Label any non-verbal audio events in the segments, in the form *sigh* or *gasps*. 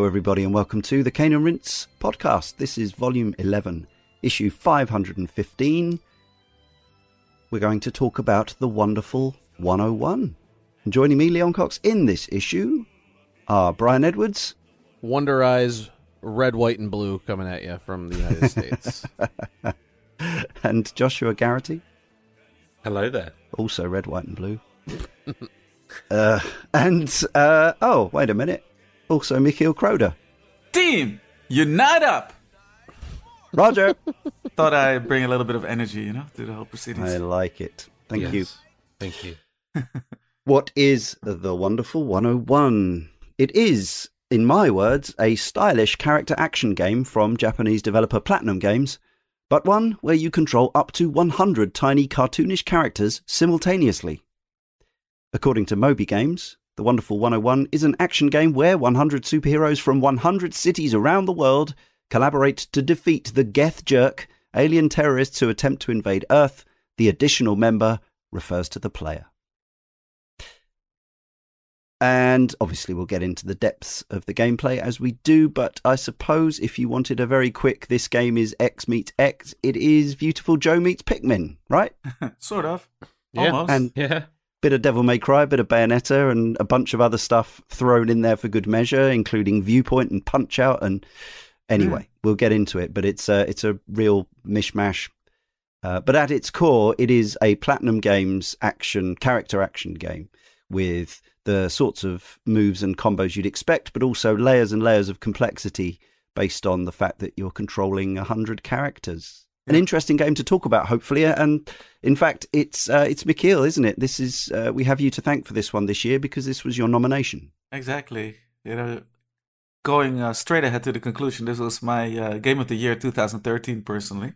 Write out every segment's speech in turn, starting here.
Hello, everybody, and welcome to the Cane and Rinse podcast. This is volume 11, issue 515. We're going to talk about the wonderful 101. And joining me, Leon Cox, in this issue are Brian Edwards Wonder Eyes, red, white, and blue coming at you from the United *laughs* States. and Joshua Garrity, Hello there. also red, white, and blue. *laughs* uh, and, uh, oh, wait a minute, also Michiel Kroder. Team, unite up! Roger! *laughs* Thought I'd bring a little bit of energy, you know, to the whole proceedings. I like it. Thank you. Thank you. *laughs* What is the Wonderful 101? It is, in my words, a stylish character action game from Japanese developer Platinum Games, but one where you control up to 100 tiny cartoonish characters simultaneously. According to Moby Games, The Wonderful 101 is an action game where 100 superheroes from 100 cities around the world collaborate to defeat the Geathjerk, alien terrorists who attempt to invade Earth. The additional member refers to the player. And obviously, we'll get into the depths of the gameplay as we do. But I suppose if you wanted a very quick, this game is X meets X, it is Beautiful Joe meets Pikmin, right? *laughs* sort of. Yeah, Almost. And Yeah. Bit of Devil May Cry, bit of Bayonetta, and a bunch of other stuff thrown in there for good measure, including Viewpoint and Punch Out. And anyway, we'll get into it. But it's a it's a real mishmash. Uh, but at its core, it is a Platinum Games action character action game with the sorts of moves and combos you'd expect, but also layers and layers of complexity based on the fact that you're controlling a hundred characters. An interesting game to talk about, hopefully, and in fact, it's uh, it's Michiel, isn't it? This is uh, we have you to thank for this one this year because this was your nomination. Exactly. You know, going uh, straight ahead to the conclusion, this was my uh, game of the year 2013, personally.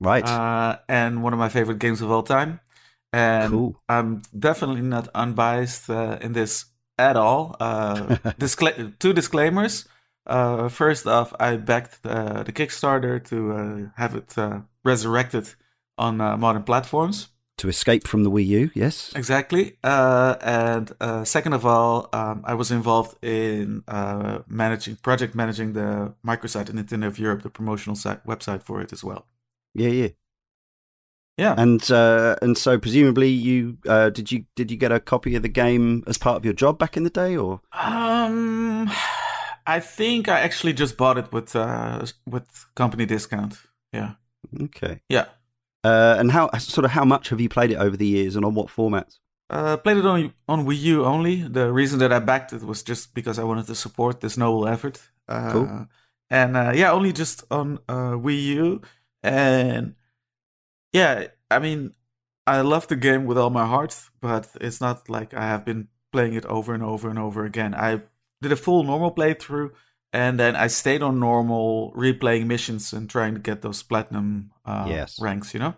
Right. Uh, and one of my favorite games of all time. And Cool. I'm definitely not unbiased uh, in this at all. Uh, *laughs* discla- two disclaimers. Uh, first off, I backed uh, the Kickstarter to uh, have it uh, resurrected on uh, modern platforms. to escape from the Wii U, yes. Exactly. Uh, and uh, second of all, um, I was involved in uh, managing, project managing the microsite of Nintendo of Europe, the promotional site, website for it as well. Yeah, yeah. Yeah. And uh, and so presumably you uh, did you did you get a copy of the game as part of your job back in the day, or Um, I think I actually just bought it with uh with company discount. Yeah, okay? yeah. Uh, and how sort of how much have you played it over the years, and on what formats? Uh, played it on on Wii U only. The reason that I backed it was just because I wanted to support this noble effort. Uh, Cool. And uh, yeah, only just on uh, Wii U. And yeah, I mean, I love the game with all my heart, but it's not like I have been playing it over and over and over again. I did a full normal playthrough, and then I stayed on normal, replaying missions and trying to get those platinum uh, Yes. ranks. You know,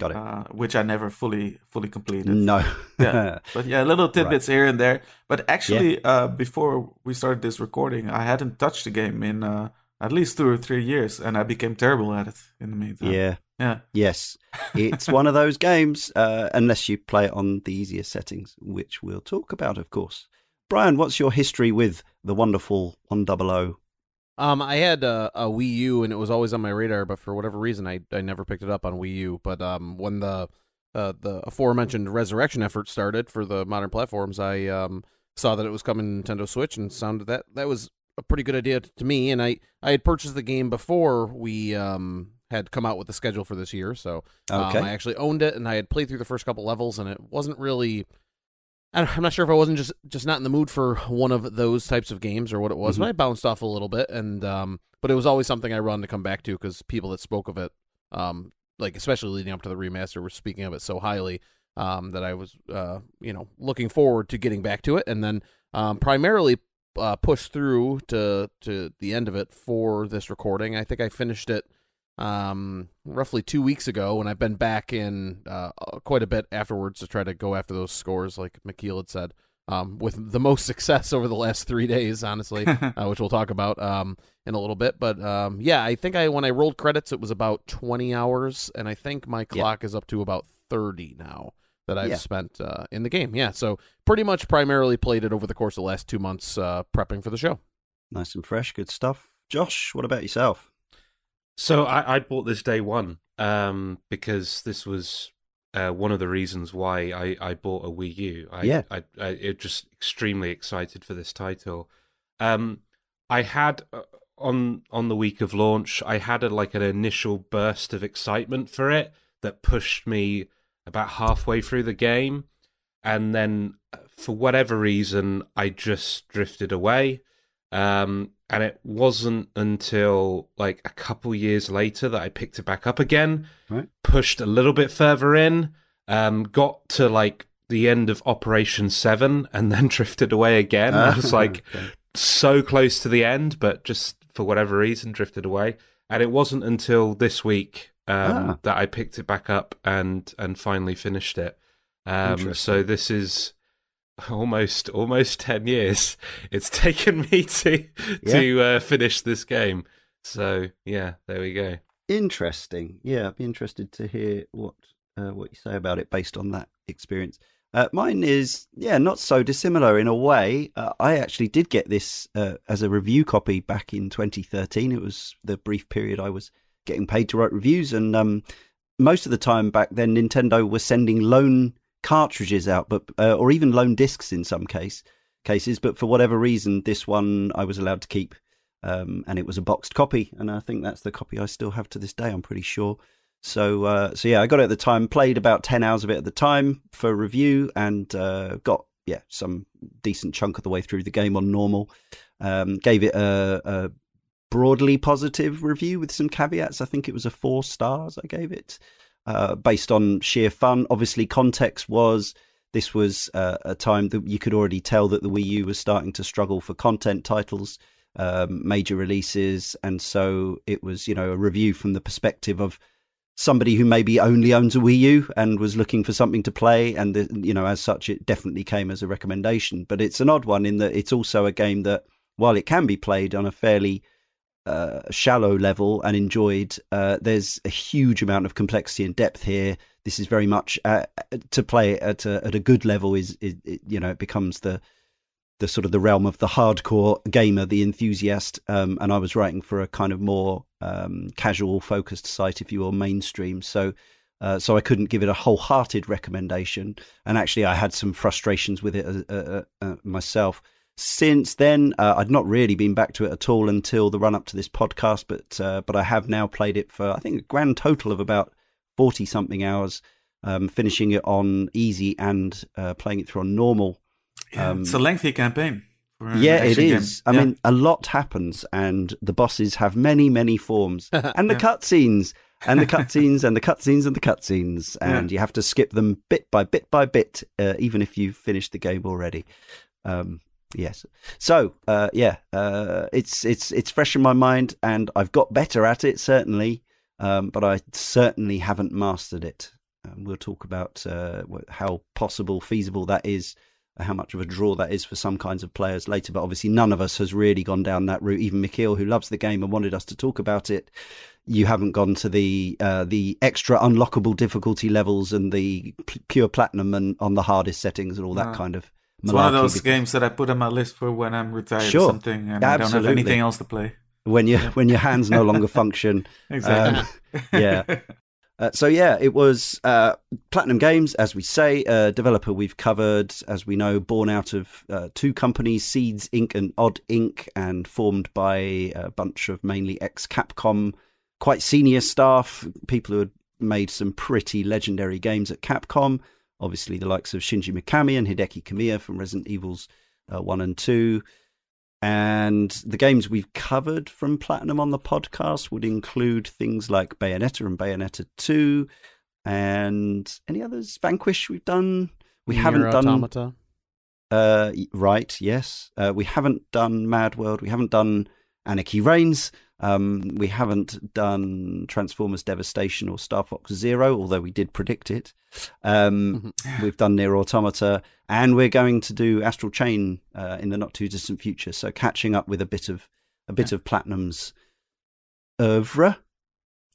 Got it? uh, which I never fully fully completed no. *laughs* yeah, but yeah, little *laughs* tidbits here and there. But actually, uh, before we started this recording, I hadn't touched the game in uh, at least two or three years, and I became terrible at it in the meantime. yeah. yeah, Yes, it's one of those games, uh, unless you play it on the easier settings, which we'll talk about, of course. Brian, what's your history with the wonderful 100? Um, I had a, a Wii U and it was always on my radar, but for whatever reason, I, I never picked it up on Wii U. But um, when the uh, the aforementioned resurrection effort started for the modern platforms, I um, saw that it was coming to Nintendo Switch and sounded that that was a pretty good idea to me. And I I had purchased the game before we um, had come out with the schedule for this year, so um, Okay. I actually owned it and I had played through the first couple levels, and it wasn't really. I'm not sure if I wasn't just just not in the mood for one of those types of games or what it was, Mhm. but I bounced off a little bit, and um, but it was always something I run to come back to because people that spoke of it, um, like especially leading up to the remaster, were speaking of it so highly, um, that I was, uh, you know, looking forward to getting back to it, and then um, primarily uh, pushed through to to the end of it for this recording. I think I finished it um, roughly two weeks ago, and I've been back in uh, quite a bit afterwards to try to go after those scores, like Michiel had said, um, with the most *laughs* success over the last three days, honestly, *laughs* uh, which we'll talk about um, in a little bit. But um, yeah, I think I when I rolled credits, it was about 20 hours, and I think my clock is up to about 30 now that I've Yeah. spent uh, in the game. Yeah, so pretty much primarily played it over the course of the last two months uh, prepping for the show. Nice and fresh, good stuff. Josh, what about yourself? So I, I bought this day one um, because this was uh, one of the reasons why I, I bought a Wii U. I, Yeah. I, I it just extremely excited for this title. Um, I had uh, on on the week of launch, I had a, like an initial burst of excitement for it that pushed me about halfway through the game, and then uh, for whatever reason, I just drifted away. Um, and it wasn't until like a couple years later that I picked it back up again, Right. pushed a little bit further in, um, got to like the end of Operation Seven, *laughs* and then drifted away again. I was *laughs* like Okay. so close to the end, but just for whatever reason drifted away. And it wasn't until this week um, Ah. that I picked it back up and and finally finished it. Um, so this is *laughs* almost almost 10 years it's *laughs* taken me to to uh, finish this game so yeah there we go Interesting. Yeah, I'd be interested to hear what uh, what you say about it based on that experience. Uh, mine is yeah, not so dissimilar in a way. Uh, I actually did get this uh, as a review copy back in 2013. It was the brief period I was getting paid to write reviews, and um, most of the time back then, Nintendo was sending loan cartridges out, but uh, or even loan discs in some case cases. But for whatever reason, this one I was allowed to keep um, and it was a boxed copy, and I think that's the copy I still have to this day. I'm pretty sure. So, uh, so yeah, I got it at the time. Played about ten hours of it at the time for review, and uh, got yeah some decent chunk of the way through the game on normal. Um, gave it a, a broadly positive review with some caveats. I think it was a four stars. I gave it uh, based on sheer fun. Obviously, context was this was uh, a time that you could already tell that the Wii U was starting to struggle for content titles um, major releases, and so it was you know a review from the perspective of somebody who maybe only owns a Wii U and was looking for something to play, and the, you know as such it definitely came as a recommendation. But it's an odd one in that it's also a game that while it can be played on a fairly uh, shallow level and enjoyed, uh, there's a huge amount of complexity and depth here. This is very much uh, to play at a, at a good level. Is, is it, you know it becomes the the sort of the realm of the hardcore gamer, the enthusiast, um, and I was writing for a kind of more um, casual focused site, if you will, mainstream. So, uh, so I couldn't give it a wholehearted recommendation, and actually, I had some frustrations with it uh, myself. Since then, uh, I'd not really been back to it at all until the run up to this podcast, but uh, but I have now played it for I think a grand total of about forty something hours, um, finishing it on easy and uh, playing it through on normal. Yeah, Um, it's a lengthy campaign. Yeah, it game. I Yeah. mean, a lot happens, and the bosses have many, many forms, *laughs* and the Yeah. cutscenes, and the cutscenes, and the cutscenes, and the cutscenes, *laughs* and you have to skip them bit by bit by bit, uh, even if you've finished the game already. Um, yes. So, uh, yeah, uh, it's it's it's fresh in my mind, and I've got better at it certainly, um, but I certainly haven't mastered it. Um, we'll talk about uh, how possible, feasible that is how much of a draw that is for some kinds of players later. But obviously, none of us has really gone down that route. Even Michiel, who loves the game and wanted us to talk about it, you haven't gone to the uh, the extra unlockable difficulty levels and the p- pure platinum and on the hardest settings and all that No. kind of. It's one of those because games that I put on my list for when I'm retired Sure. or something and I don't have anything else to play. When you when your hands no longer *laughs* function, Exactly. Um, *laughs* yeah. Uh, so yeah, it was uh, Platinum Games, as we say, a developer we've covered, as we know, born out of uh, two companies, Seeds Inc. and Odd Inc., and formed by a bunch of mainly ex-Capcom, quite senior staff, people who had made some pretty legendary games at Capcom. Obviously, the likes of Shinji Mikami and Hideki Kamiya from Resident Evils uh, one and two. And the games we've covered from Platinum on the podcast would include things like Bayonetta and Bayonetta 2 and any others. Vanquish we've done. We Nier haven't done. Automata. Uh, right, yes. Uh, we haven't done Mad World. We haven't done Anarchy Reigns. Um, we haven't done Transformers Devastation or Star Fox Zero, although we did predict it. Um, we've done Nier Automata, and we're going to do Astral Chain uh, in the not too distant future. So catching up with a bit of a bit of Platinum's oeuvre.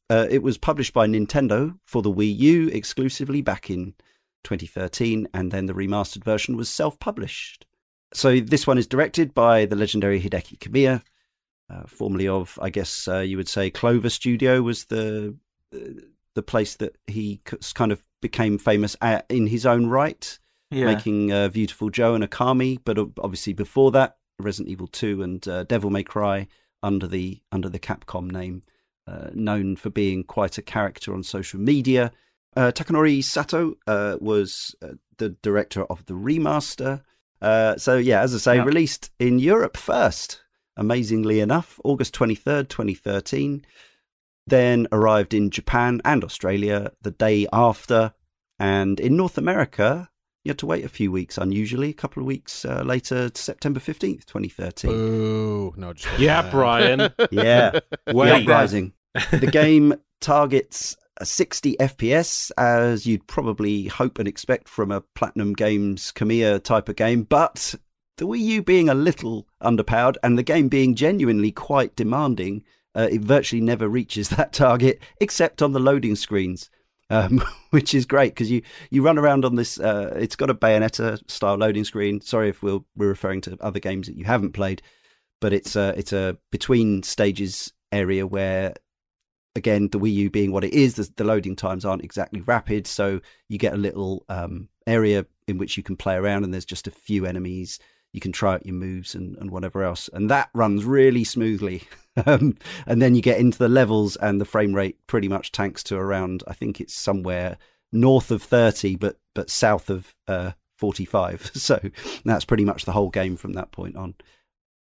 Uh, it was published by Nintendo for the Wii U exclusively back in 2013, and then the remastered version was self-published. So this one is directed by the legendary Hideki Kamiya, uh, formerly of, I guess uh, you would say, Clover Studio was the the place that he kind of became famous at, in his own right, Yeah. making uh, Beautiful Joe and Okami. But obviously before that, Resident Evil Two and uh, Devil May Cry under the under the Capcom name, uh, known for being quite a character on social media. Uh, Takanori Sato uh, was uh, the director of the remaster. Uh, so yeah, as I say, Yeah. released in Europe first amazingly enough, August 23rd, 2013. Then arrived in Japan and Australia the day after. And in North America, you had to wait a few weeks, unusually, a couple of weeks uh, later, to September 15th, 2013. Boo. No, just. Yeah, Brian. *laughs* Yeah, the Wait. uprising. the game targets a 60 FPS, as you'd probably hope and expect from a Platinum Games Kamiya type of game, but the Wii U being a little underpowered and the game being genuinely quite demanding, uh, it virtually never reaches *laughs* that target except on the loading screens. Um, *laughs* which is great because you, you run around on this. Uh, it's got a Bayonetta style loading screen. Sorry if we're, we're referring to other games that you haven't played, but it's a it's a between stages area where again the Wii U being what it is, the, the loading times aren't exactly rapid, so you get a little um, area in which you can play around, and there's just a few enemies. You can try out your moves and, and whatever else, and that runs really smoothly. *laughs* um, and then you get into the levels, and the frame rate pretty much tanks to around. I think it's somewhere north of 30, but but south of uh, 45. *laughs* So that's pretty much the whole game from that point on.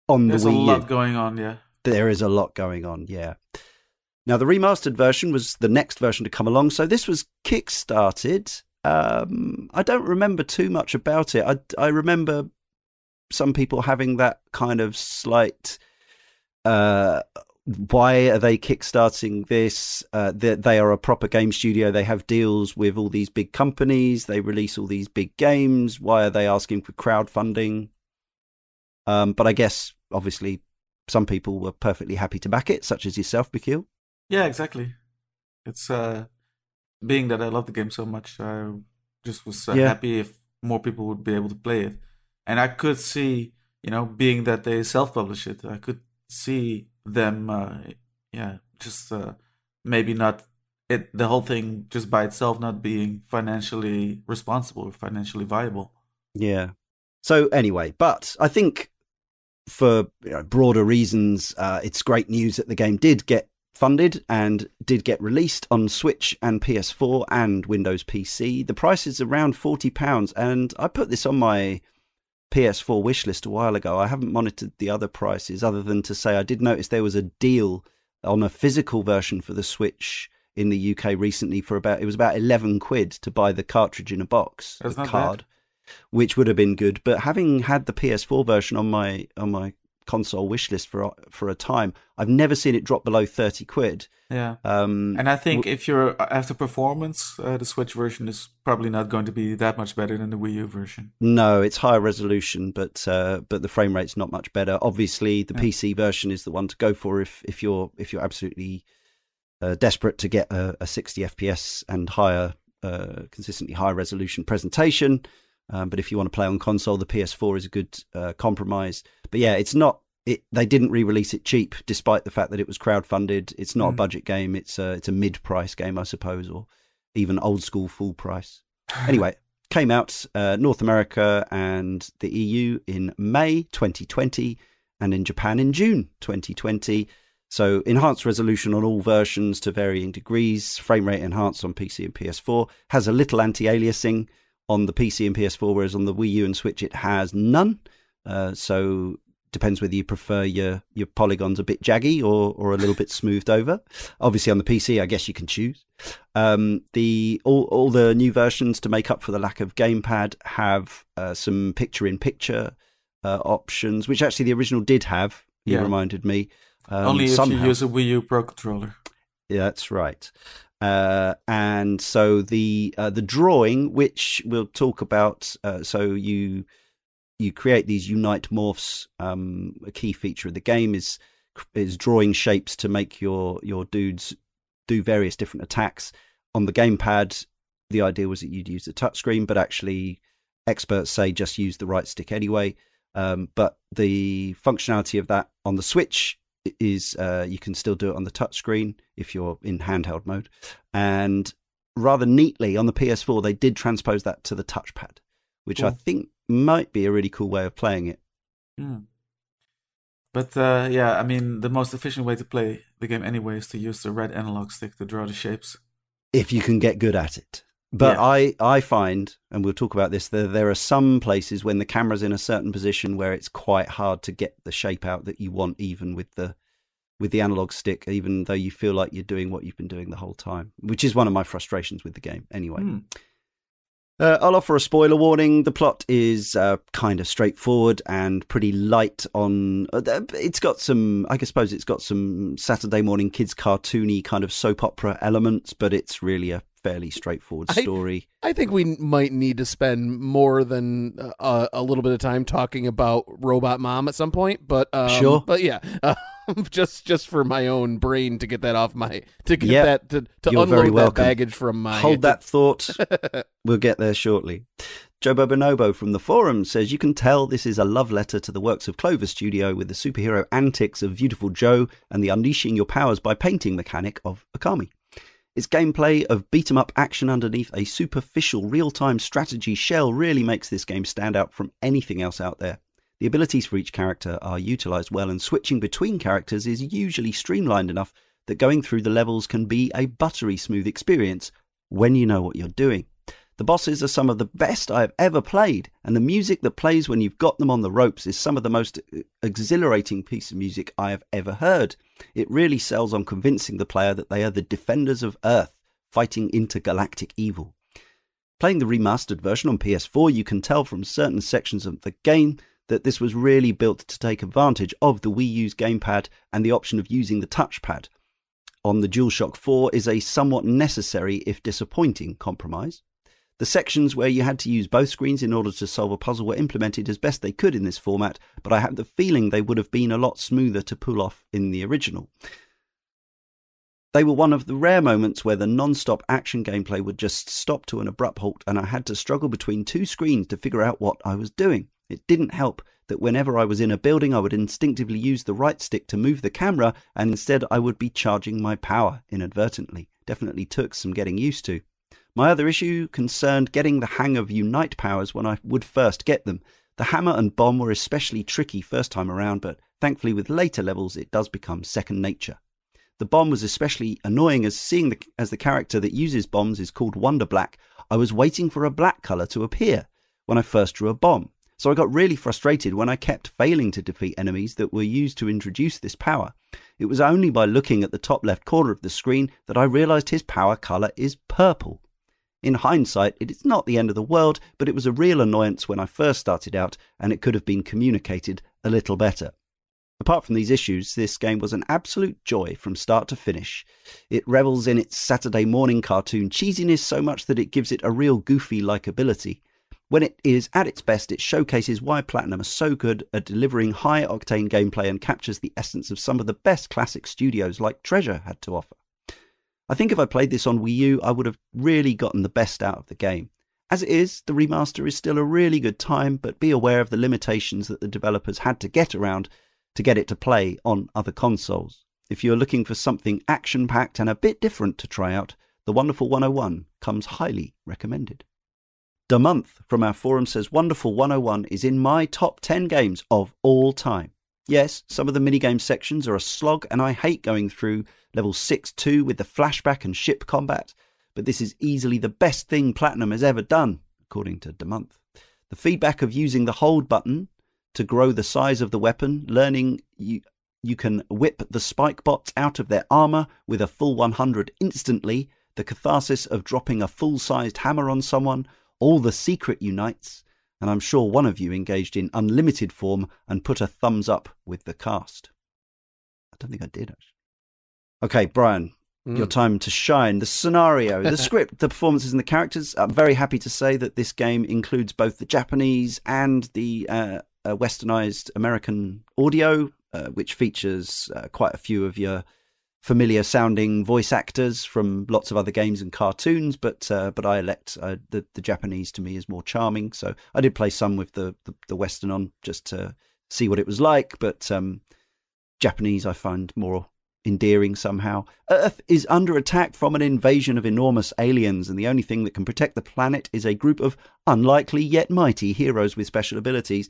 On There's the a Wii U lot going on, yeah. there is a lot going on yeah now the remastered version was the next version to come along so this was kick-started um, i don't remember too much about it I, I remember some people having that kind of slight uh, why are they kickstarting this uh, they, they are a proper game studio they have deals with all these big companies they release all these big games why are they asking for crowdfunding um, but i guess obviously some people were perfectly happy to back it, such as yourself, Michiel. Yeah, exactly. It's uh being that I love the game so much, I just was uh, Yeah. happy if more people would be able to play it. And I could see, you know, being that they self-publish it, I could see them uh yeah, just uh maybe not it the whole thing just by itself not being financially responsible or financially viable. Yeah. So anyway, but I think for you know, broader reasons, uh, it's great news that the game did get funded and did get released on Switch and PS4 and Windows PC. The price is around forty pounds, and I put this on my PS4 wishlist a while ago. I haven't monitored the other prices, other than to say I did notice there was a deal on a physical version for the Switch in the UK recently for about it was about eleven quid to buy the cartridge in a box, That's the not bad. card, which would have been good. But having had the PS4 version on my on my console wish list for a- for a time, I've never seen it drop below thirty quid. Yeah. Um, And I think if you're after performance, uh, the Switch version is probably not going to be that much better than the Wii U version. No, it's higher resolution, but uh, but the frame rate's not much better. Obviously, the Yeah. PC version is the one to go for if if you're if you're absolutely uh, desperate to get a, a 60 FPS and higher, uh, consistently high resolution presentation. Um, but if you want to play on console, the PS4 is a good uh, compromise. But yeah, it's not it they didn't re-release it cheap, despite the fact that it was crowdfunded. It's not a Mm. budget game. It's a it's a mid-price game, I suppose, or even old school full price. *laughs* Anyway, came out uh, North America and the EU in May 2020, and in Japan in June 2020. So enhanced resolution on all versions to varying degrees, frame rate enhanced on PC and PS4, has a little anti-aliasing on the PC and PS4, whereas on the Wii U and Switch it has none. Uh, so depends whether you prefer your your polygons a bit jaggy or or a little bit smoothed over. Obviously on the PC, I guess you can choose. Um, the all all the new versions to make up for the lack of gamepad have uh, some picture in picture uh, options, which actually the original did have. You Yeah. reminded me. Um, Only if somehow. you use a Wii U Pro controller. Yeah, that's right. Uh, and so the uh, the drawing, which we'll talk about, uh, so you you create these unite morphs. Um, a key feature of the game is is drawing shapes to make your your dudes do various different attacks on the gamepad. The idea was that you'd use the touchscreen, but actually, experts say just use the right stick anyway. Um, but the functionality of that on the Switch is uh, you can still do it on the touchscreen if you're in handheld mode. And rather neatly on the PS4, they did transpose that to the touchpad, which I think might be a really cool way of playing it. Hmm. But uh, yeah, I mean, the most efficient way to play the game anyway is to use the red analog stick to draw the shapes. if you can get good at it. But Yeah. I, I find, and we'll talk about this, there, there are some places when the camera's in a certain position where it's quite hard to get the shape out that you want, even with the with the analog stick, even though you feel like you're doing what you've been doing the whole time, which is one of my frustrations with the game. Anyway, Hmm. uh, I'll offer a spoiler warning. The plot is uh, kind of straightforward and pretty light on. Uh, it's got some, I suppose, it's got some Saturday morning kids cartoony kind of soap opera elements, but it's really a fairly straightforward story. I think we might need to spend more than uh, a little bit of time talking about Robot Mom at some point, but um, Sure. But yeah, uh, *laughs* just just for my own brain to get that off my to get Yeah. that to, to unload very that baggage from my Hold that *laughs* thought. we'll get there shortly. Jobo Bonobo from the forum says you can tell this is a love letter to the works of Clover Studio with the superhero antics of Beautiful Joe and the unleashing your powers by painting mechanic of Okami. Its gameplay of beat 'em up action underneath a superficial real time strategy shell really makes this game stand out from anything else out there. The abilities for each character are utilized well, and switching between characters is usually streamlined enough that going through the levels can be a buttery smooth experience when you know what you're doing. The bosses are some of the best I have ever played, and the music that plays when you've got them on the ropes is some of the most uh, exhilarating piece of music I have ever heard. It really sells on convincing the player that they are the defenders of Earth, fighting intergalactic evil. Playing the remastered version on PS4, you can tell from certain sections of the game that this was really built to take advantage of the Wii U's gamepad and the option of using the touchpad. On the DualShock 4 is a somewhat necessary, if disappointing, compromise. The sections where you had to use both screens in order to solve a puzzle were implemented as best they could in this format, but I have the feeling they would have been a lot smoother to pull off in the original. They were one of the rare moments where the non stop action gameplay would just stop to an abrupt halt, and I had to struggle between two screens to figure out what I was doing. It didn't help that whenever I was in a building, I would instinctively use the right stick to move the camera, and instead I would be charging my power inadvertently. Definitely took some getting used to. My other issue concerned getting the hang of Unite powers when I would first get them. The hammer and bomb were especially tricky first time around, but thankfully with later levels it does become second nature. The bomb was especially annoying as seeing the, as the character that uses bombs is called Wonder Black. I was waiting for a black color to appear when I first drew a bomb. So I got really frustrated when I kept failing to defeat enemies that were used to introduce this power. It was only by looking at the top left corner of the screen that I realized his power color is purple. In hindsight, it is not the end of the world, but it was a real annoyance when I first started out, and it could have been communicated a little better. Apart from these issues, this game was an absolute joy from start to finish. It revels in its Saturday morning cartoon cheesiness so much that it gives it a real goofy likability. When it is at its best, it showcases why Platinum are so good at delivering high octane gameplay and captures the essence of some of the best classic studios like Treasure had to offer. I think if I played this on Wii U, I would have really gotten the best out of the game. As it is, the remaster is still a really good time, but be aware of the limitations that the developers had to get around to get it to play on other consoles. If you're looking for something action packed and a bit different to try out, The Wonderful 101 comes highly recommended. The month from our forum says Wonderful 101 is in my top 10 games of all time. Yes, some of the minigame sections are a slog, and I hate going through level 6 2 with the flashback and ship combat, but this is easily the best thing Platinum has ever done, according to DeMonth. The feedback of using the hold button to grow the size of the weapon, learning you, you can whip the spike bots out of their armor with a full 100 instantly, the catharsis of dropping a full sized hammer on someone, all the secret unites, and I'm sure one of you engaged in unlimited form and put a thumbs up with the cast. I don't think I did, actually. Okay, Brian, Mm. your time to shine. The scenario, the *laughs* script, the performances, and the characters. I'm very happy to say that this game includes both the Japanese and the uh, uh, westernized American audio, uh, which features uh, quite a few of your familiar sounding voice actors from lots of other games and cartoons. But uh, but I elect uh, the the Japanese to me is more charming. So I did play some with the the, the Western on just to see what it was like. But um, Japanese I find more endearing somehow. Earth is under attack from an invasion of enormous aliens, and the only thing that can protect the planet is a group of unlikely yet mighty heroes with special abilities.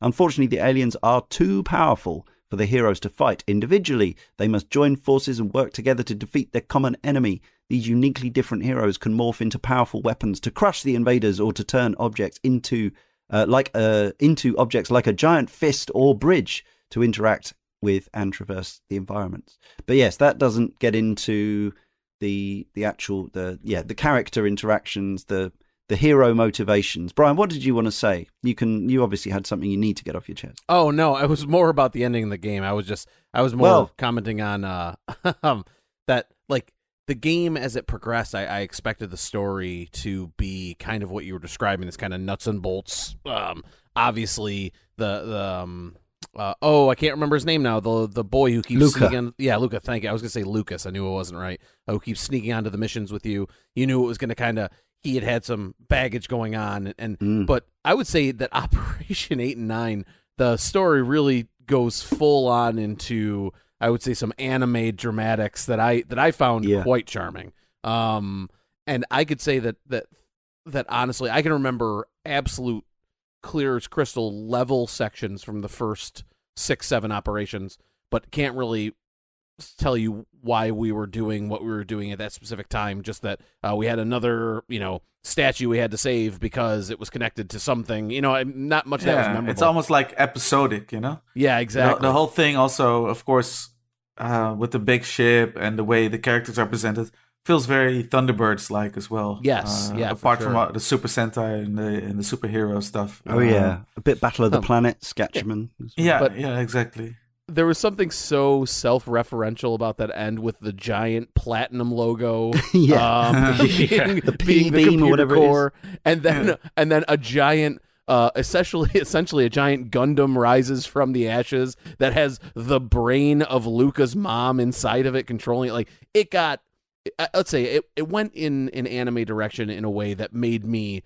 Unfortunately, the aliens are too powerful for the heroes to fight individually. They must join forces and work together to defeat their common enemy. These uniquely different heroes can morph into powerful weapons to crush the invaders or to turn objects into uh, like uh, into objects like a giant fist or bridge to interact with and traverse the environments. But yes, that doesn't get into the the actual the yeah the character interactions, the the hero motivations. Brian, what did you want to say? You can you obviously had something you need to get off your chest. Oh no, it was more about the ending of the game. I was just I was more Well- commenting on uh *laughs* um, that like the game as it progressed, I, I expected the story to be kind of what you were describing, this kind of nuts and bolts. Um obviously the the um uh, oh, I can't remember his name now. The the boy who keeps Luca. sneaking. Yeah, Luca. Thank you. I was gonna say Lucas. I knew it wasn't right. Uh, who keeps sneaking onto the missions with you? You knew it was gonna kind of. He had had some baggage going on, and Mm. but I would say that *laughs* Operation Eight and Nine, the story really goes full on into I would say some anime dramatics that I that I found Yeah. quite charming. Um, and I could say that that that honestly, I can remember absolute clear as crystal level sections from the first six seven operations, but can't really tell you why we were doing what we were doing at that specific time. Just that uh, we had another, you know, statue we had to save because it was connected to something. You know, not much that was Yeah, memorable. it's almost like episodic, you know. yeah, The- exactly. The, whole thing, also, of course, uh, with the big ship and the way the characters are presented, feels very Thunderbirds like as well. Yes, Uh, yeah, Apart from sure. uh, the Super Sentai and the and the superhero stuff. Oh Uh, yeah, a bit Battle of the um, Planet, Gatchaman. as well. Yeah, But- yeah, exactly. there was something so self-referential about that end with the giant platinum logo. *laughs* Yeah. um, *laughs* being, *laughs* Yeah. The being the P-beam or computer whatever it is. core, and then Yeah. and then a giant. Uh, essentially, essentially, a giant Gundam rises from the ashes that has the brain of Luca's mom inside of it, controlling it. Like it got, uh, let's say, it, it went in an anime direction in a way that made me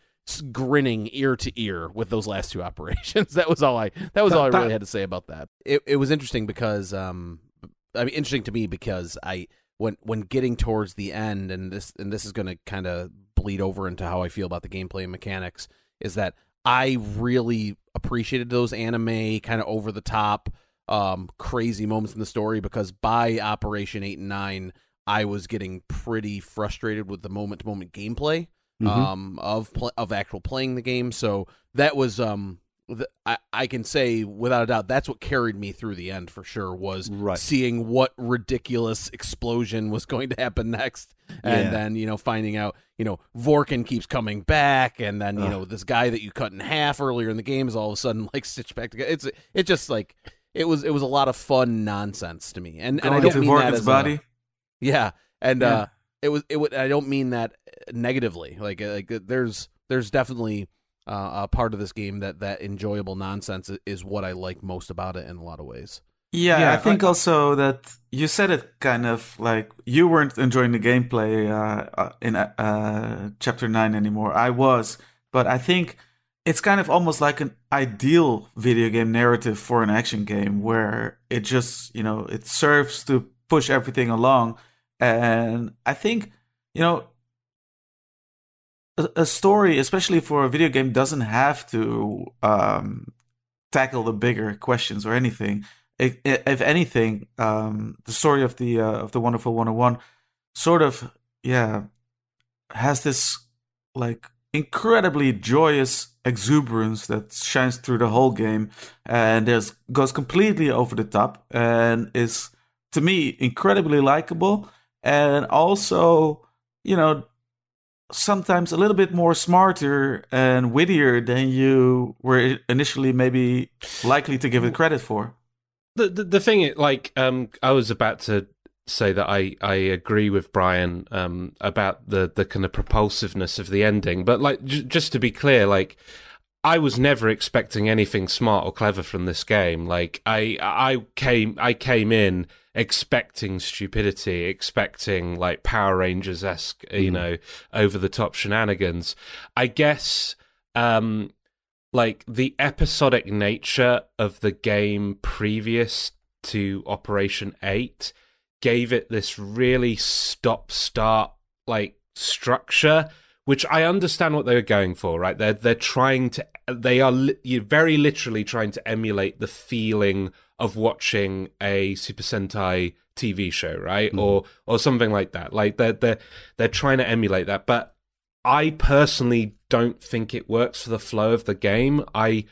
grinning ear to ear with those last two *laughs* operations. That was all I. That was all I really had to say about that. It it was interesting because um, I mean, interesting to me because I when when getting towards the end, and this and this is going to kind of bleed over into how I feel about the gameplay and mechanics, is that I really appreciated those anime kind of over the top, um, crazy moments in the story because by Operation Eight and Nine, I was getting pretty frustrated with the moment to moment gameplay Mhm. um, of pl- of actual playing the game. So that was um, th- I I can say without a doubt that's what carried me through the end for sure was Right. seeing what ridiculous explosion was going to happen next, and Yeah. then you know finding out you know Vorkken keeps coming back, and then you Ugh. know this guy that you cut in half earlier in the game is all of a sudden like stitched back together. It's it's just like. It was it was a lot of fun nonsense to me, and and I Going don't mean that as body. a, yeah, and Yeah. uh, it was it would I don't mean that negatively. Like uh, like uh, there's there's definitely uh, a part of this game that that enjoyable nonsense is what I like most about it in a lot of ways. Yeah, Yeah, I think I- also that you said it kind of like you weren't enjoying the gameplay uh, uh, in uh, chapter nine anymore. I was, but I think it's kind of almost like an ideal video game narrative for an action game where it just you know it serves to push everything along and i think you know a, a story especially for a video game doesn't have to um, tackle the bigger questions or anything. If, if anything um, the story of the uh, of the wonderful 101 sort of yeah has this like incredibly joyous exuberance that shines through the whole game and there's goes completely over the top and is to me incredibly likable and also you know sometimes a little bit more smarter and wittier than you were initially maybe likely to give it credit for the the, the thing is, like um i was about to say that I, I agree with Brian um, about the, the kind of propulsiveness of the ending. But like j- just to be clear, like I was never expecting anything smart or clever from this game. Like I I came I came in expecting stupidity, expecting like Power Rangers esque, you know, over the top shenanigans. I guess um like the episodic nature of the game previous to Operation 8 gave it this really stop start like structure which I understand what they were going for right they're they're trying to they are li- you're very literally trying to emulate the feeling of watching a Super Sentai TV show right? Or or something like that. Like they're they're they're trying to emulate that. But I personally don't think it works for the flow of the game. I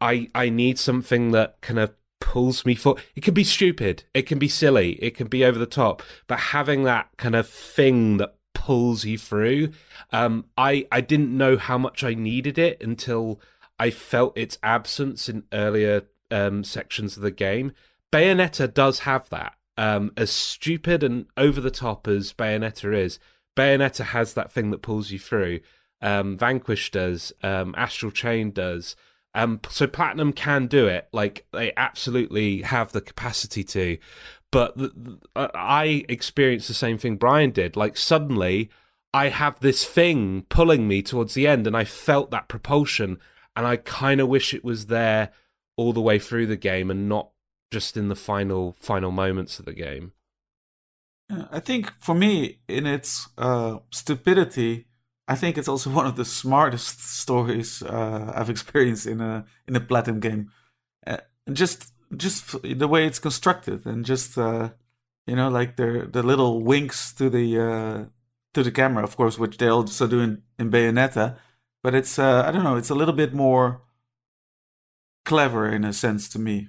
I I need something that kind of pulls me for it can be stupid. It can be silly. It can be over the top. But having that kind of thing that pulls you through um i i didn't know how much i needed it until i felt its absence in earlier um sections of the game bayonetta does have that um as stupid and over the top as bayonetta is bayonetta has that thing that pulls you through um vanquish does um astral chain does um, so Platinum can do it. Like they absolutely have the capacity to. But th- th- I experienced the same thing Brian did. Like suddenly, I have this thing pulling me towards the end, and I felt that propulsion. And I kind of wish it was there all the way through the game, and not just in the final final moments of the game. I think for me, in its uh, stupidity, I think it's also *laughs* one of the smartest *laughs* stories uh, I've experienced in a in a platinum game. Uh, just just the way it's constructed, and just uh, you know, like the the little winks to the uh, to the camera, of course, which they also do in, in Bayonetta. But it's uh, I don't know, it's a little bit more clever in a sense to me.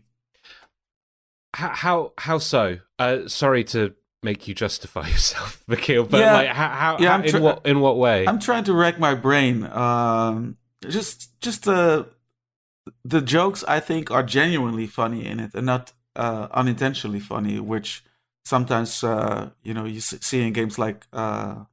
How how, how so? Uh, sorry to make you justify *laughs* yourself, Michiel, but Yeah. like how, how, Yeah, how in what in what way? I'm trying to rack my brain. Um, just just the the jokes I think are genuinely funny in it, and not uh, unintentionally funny, which sometimes uh, you know you see in games like uh,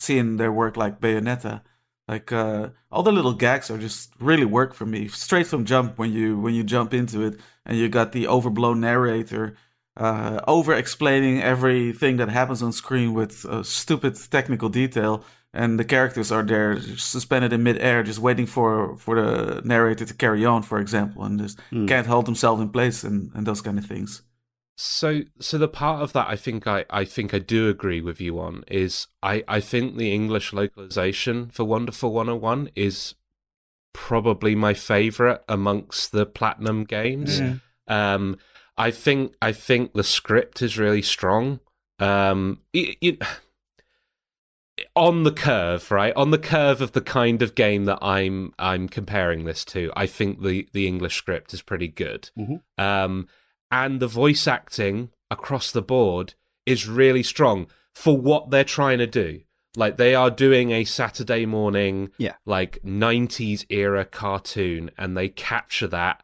see in their work like Bayonetta. Like uh, all the little gags are just really work for me straight from jump when you when you jump into it, and you got the overblown narrator uh, over explaining everything that happens on screen with uh, stupid technical detail, and the characters are there suspended in midair, just waiting for for the narrator to carry on, for example, and just Hmm. can't hold themselves in place and, and those kind of things. So, so the part of that I think I, I think I do agree with you on is I, I think the English localization for Wonderful 101 is probably my favorite amongst the platinum games. Um, I think I think the script is really strong. Um, it, it, on the curve, right? On the curve of the kind of game that I'm I'm comparing this to, I think the the English script is pretty good. Mhm. Um, and the voice acting across the board is really strong for what they're trying to do. Like they are doing a Saturday morning, Yeah. like '90s era cartoon, and they capture that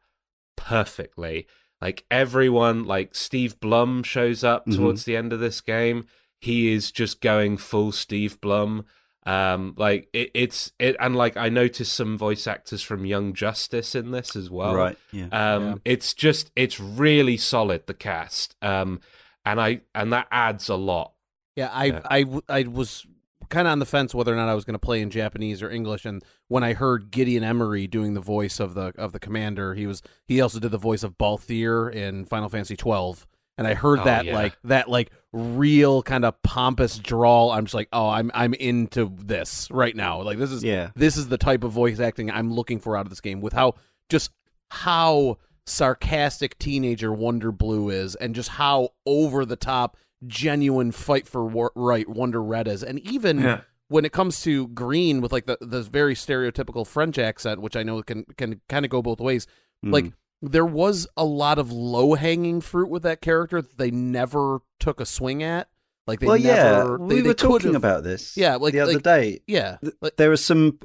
perfectly. Like everyone, like Steve Blum shows up Mhm. towards the end of this game. He is just going full Steve Blum. Um, like it, it's it, and like I noticed some voice actors from Young Justice in this as well. right. Yeah. Um, Yeah. it's just it's really solid the cast. Um, and I and that adds a lot. Yeah, I Yeah. I was kind of on the fence whether or not I was going to play in Japanese or English. And when I heard Gideon Emery doing the voice of the of the commander, he was he also did the voice of Balthier in Final Fantasy twelve. And I heard Oh, that yeah. like that like real kind of pompous drawl. I'm just like, oh, I'm I'm into this right now. Like this is Yeah. this is the type of voice acting I'm looking for out of this game. With how just how sarcastic teenager Wonder Blue is, and just how over the top genuine fight for war- right Wonder Red is, and even Yeah. when it comes to Green with like the the very stereotypical French accent, which I know can can kind of go both ways. Mm. Like there was a lot of low hanging fruit with that character that they never took a swing at. Like they well, yeah, never. we they, they were talking about this. Yeah, like- the other like- day. Yeah, like, There are some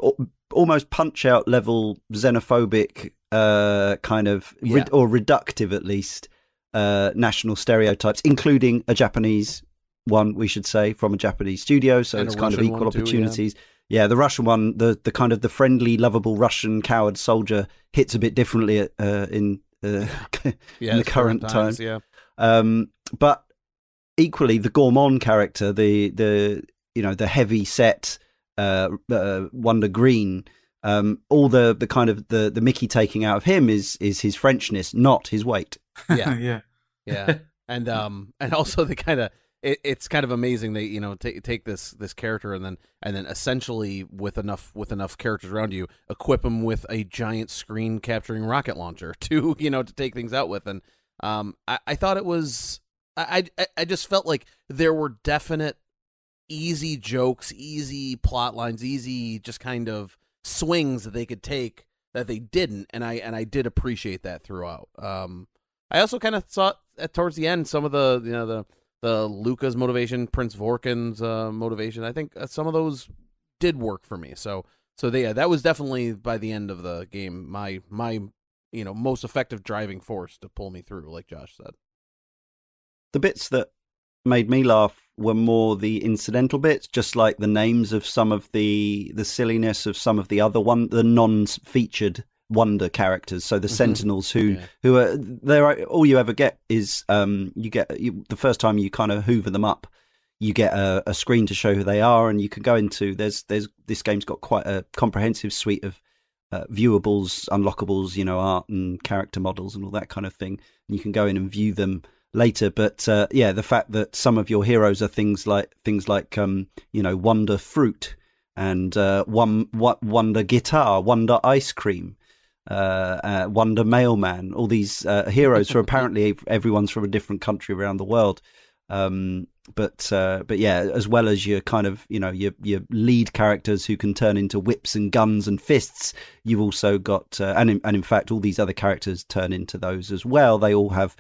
almost punch out level xenophobic, uh, kind of Yeah. or reductive at least, uh, national stereotypes, including a Japanese one, we should say, from a Japanese studio. So And it's kind of equal opportunities. too, yeah. Opportunities. yeah. the Russian one, the the kind of the friendly, lovable Russian coward soldier hits a bit differently at, uh, in uh, *laughs* yeah, in the current times, time. Yeah, Um, but equally, the Gourmand character, the the you know the heavy set uh, uh, Wonder Green, um, all the the kind of the the Mickey taking out of him is is his Frenchness, not his weight. yeah. *laughs* yeah. yeah and um and also the kind of it, it's kind of amazing they you know take take this this character and then and then essentially with enough with enough characters around you equip them with a giant screen capturing rocket launcher *laughs* to you know to take things out with. And um i, I thought it was I, I i just felt like there were definite easy jokes easy plot lines easy just kind of swings that they could take that they didn't. And i and i did appreciate that throughout. Um I also kind of saw at towards the end some of the you know the the Luka's motivation, Prince Vorkken's uh, motivation. I think uh, some of those did work for me. So so they, yeah, that was definitely by the end of the game my my you know most effective driving force to pull me through, like Josh said. The bits that made me laugh were more the incidental bits, just like the names of some of the the silliness of some of the other one, the non-featured wonder characters. So the Mhm. Sentinels, who Yeah. who are there, all you ever get is um, you get you, the first time you kind of hoover them up. You get a, a screen to show who they are, and you can go into. There's there's this game's got quite a comprehensive suite of uh, viewables, unlockables, you know, art and character models and all that kind of thing. And you can go in and view them later. But uh, yeah, the fact that some of your heroes are things like things like um, you know Wonder Fruit and uh, one what Wonder Guitar, Wonder Ice Cream. Uh, uh, Wonder Mailman, all these uh, heroes for apparently everyone's from a different country around the world. Um, but uh, but yeah, as well as your kind of you know your your lead characters who can turn into whips and guns and fists, you've also got uh, and in, and in fact all these other characters turn into those as well. They all have.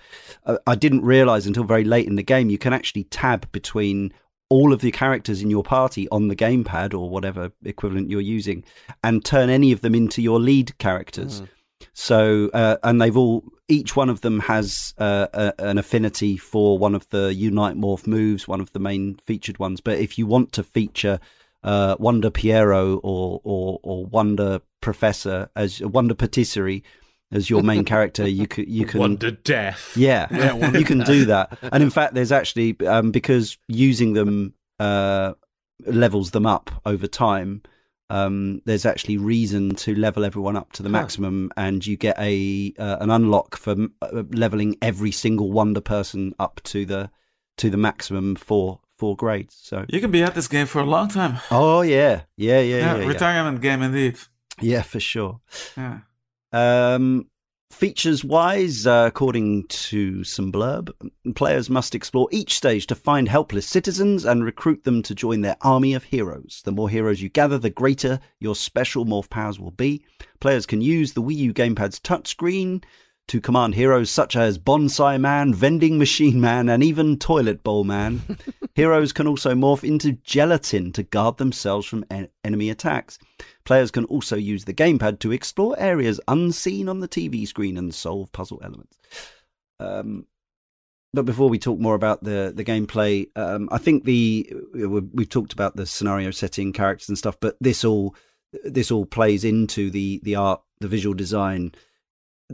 Uh, I didn't realize until very late in the game you can actually tab between all of the characters in your party on the gamepad or whatever equivalent you're using, and turn any of them into your lead characters. Mhm. So, uh, and they've all, each one of them has uh, a, an affinity for one of the Unite Morph moves, one of the main featured ones. But if you want to feature uh, Wonder Piero or, or, or Wonder Professor as Wonder Patisserie as your main character, you could, you can. Wonder Death. Yeah, *laughs* Yeah, Wonder you can do that. And in fact, there's actually um, because using them uh, levels them up over time. Um, there's actually reason to level everyone up to the Huh. maximum, and you get a uh, an unlock for uh, leveling every single wonder person up to the to the maximum for four grades. So, You can be at this game for a long time. oh yeah, yeah, yeah, yeah, yeah, retirement game indeed. yeah, for sure. Yeah. Um, features wise, uh, according to some blurb, players must explore each stage to find helpless citizens and recruit them to join their army of heroes. The more heroes you gather, the greater your special morph powers will be. Players can use the Wii U gamepad's touchscreen to command heroes such as Bonsai Man, Vending Machine Man, and even Toilet Bowl Man. *laughs* heroes can also morph into gelatin to guard themselves from en- enemy attacks. Players can also use the gamepad to explore areas unseen on the TV screen and solve puzzle elements. Um, but before we talk more about the the gameplay, um, I think the we- we've talked about the scenario setting, characters and stuff, but this all this all plays into the the art, the visual design,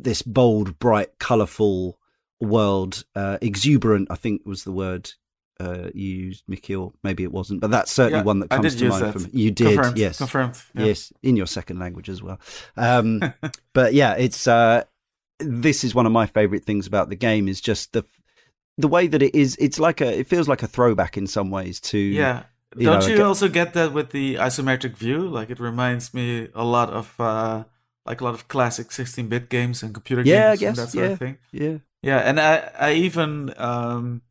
this bold, bright, colourful world, uh, exuberant. I think was the word uh, you used, Michiel, or maybe it wasn't, but that's certainly Yeah, one that comes to mind that. from you. Did Confirmed. yes, Confirmed. Yeah. yes, in your second language as well. *laughs* Um, but yeah, it's uh, this is one of my favorite things about the game is just the the way that it is. It's like a it feels like a throwback in some ways to Yeah. you Don't know, you aga- also get that with the isometric view? Like it reminds me a lot of uh like a lot of classic 16-bit games and computer Yeah, I games and guess, that sort yeah. of thing. yeah. Yeah, and I I even um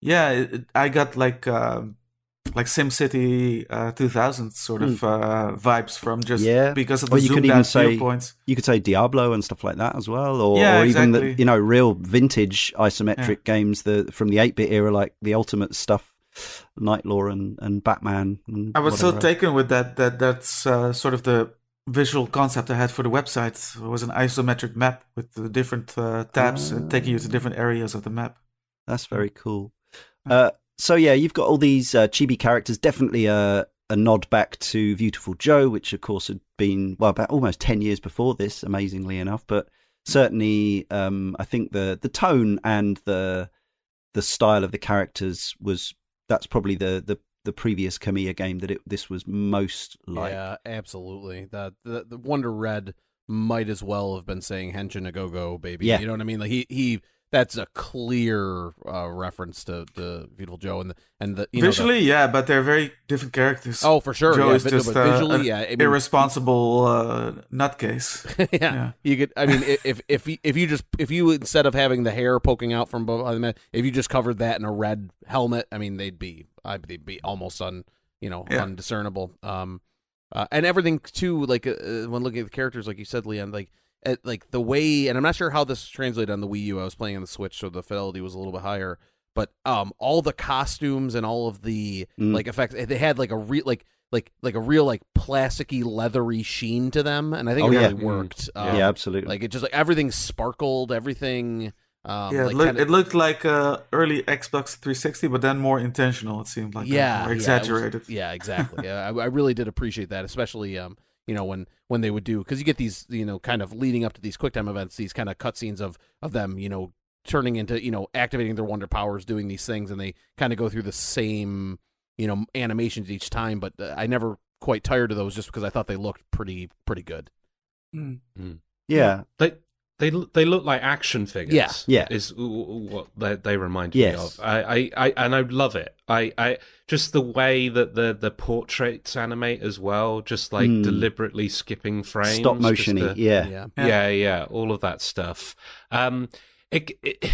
yeah, it, I got like um like SimCity uh 2000 sort of uh vibes from just Hmm. Yeah. because of the Or you could zoomed even out say- viewpoints. You could say Diablo and stuff like that as well, or, Yeah, or even the you know real vintage isometric games the from the eight bit era, like the Ultimate stuff, Knight Lore and, and Batman. And I was so taken with that that that's uh, sort of the visual concept I had for the website. It was an isometric map with the different uh, tabs and taking you to different areas of the map. That's very cool. Uh, so yeah, you've got all these uh, chibi characters. Definitely a a nod back to Beautiful Joe, which of course had been well about almost ten years before this, amazingly enough. But certainly, um, I think the the tone and the the style of the characters was that's probably the the the previous Kamiya game that it this was most like. yeah, absolutely. The, the the Wonder Red might as well have been saying Henshin a go go baby. Yeah. You know what I mean? Like he he that's a clear uh, reference to, to Beautiful Joe and the and the you know, the- Visually, yeah, but they're very different characters. oh for sure. Joe yeah, is just uh, visually, an yeah, I mean, irresponsible uh, nutcase. *laughs* yeah. Yeah. You could. I mean, if if you, if you just if you instead of having the hair poking out from above, the if you just covered that in a red helmet, I mean, they'd be they'd be almost un you know Yeah. undiscernible. Um, uh, and everything too. Like uh, uh, when looking at the characters, like you said, Leon, like. Uh like the way, and I'm not sure how this translated on the Wii U. I was playing on the Switch, so the fidelity was a little bit higher. But um, all the costumes and all of the Mm. like effects, they had like a real like like like a real like plasticky leathery sheen to them, and I think Oh, it yeah. really Mm. worked. Um, yeah, absolutely. like it just like everything sparkled, everything. Um, yeah, like it, looked, kinda- it looked like uh, early Xbox 360, but then more intentional. It seemed like yeah, more yeah, was- exaggerated. Yeah, exactly. yeah, I, I really did appreciate that, especially um, you know, when when they would do because you get these, you know, kind of leading up to these quick time events, these kind of cutscenes of of them, you know, turning into, you know, activating their wonder powers, doing these things, and they kind of go through the same, you know, animations each time. But uh, I never quite tired of those just because I thought they looked pretty pretty good. yeah, They they they look like action figures. Yeah. Yeah. is w- w- what they, they remind Yes. me of. I, I, I and I love it. I, I just the way that the the portraits animate as well, just like Mm. deliberately skipping frames, stop just motiony. the- yeah. yeah. Yeah. yeah, yeah, all of that stuff. Um, it, it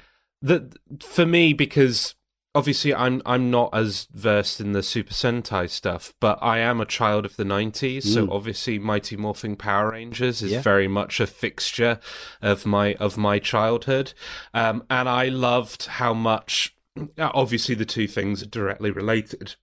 *sighs* the for me because obviously I'm I'm not as versed in the Super Sentai stuff, but I am a child of the '90s, so Mm. obviously Mighty Morphin Power Rangers is Yeah. very much a fixture of my of my childhood, um, and I loved how much. Obviously, the two things are directly related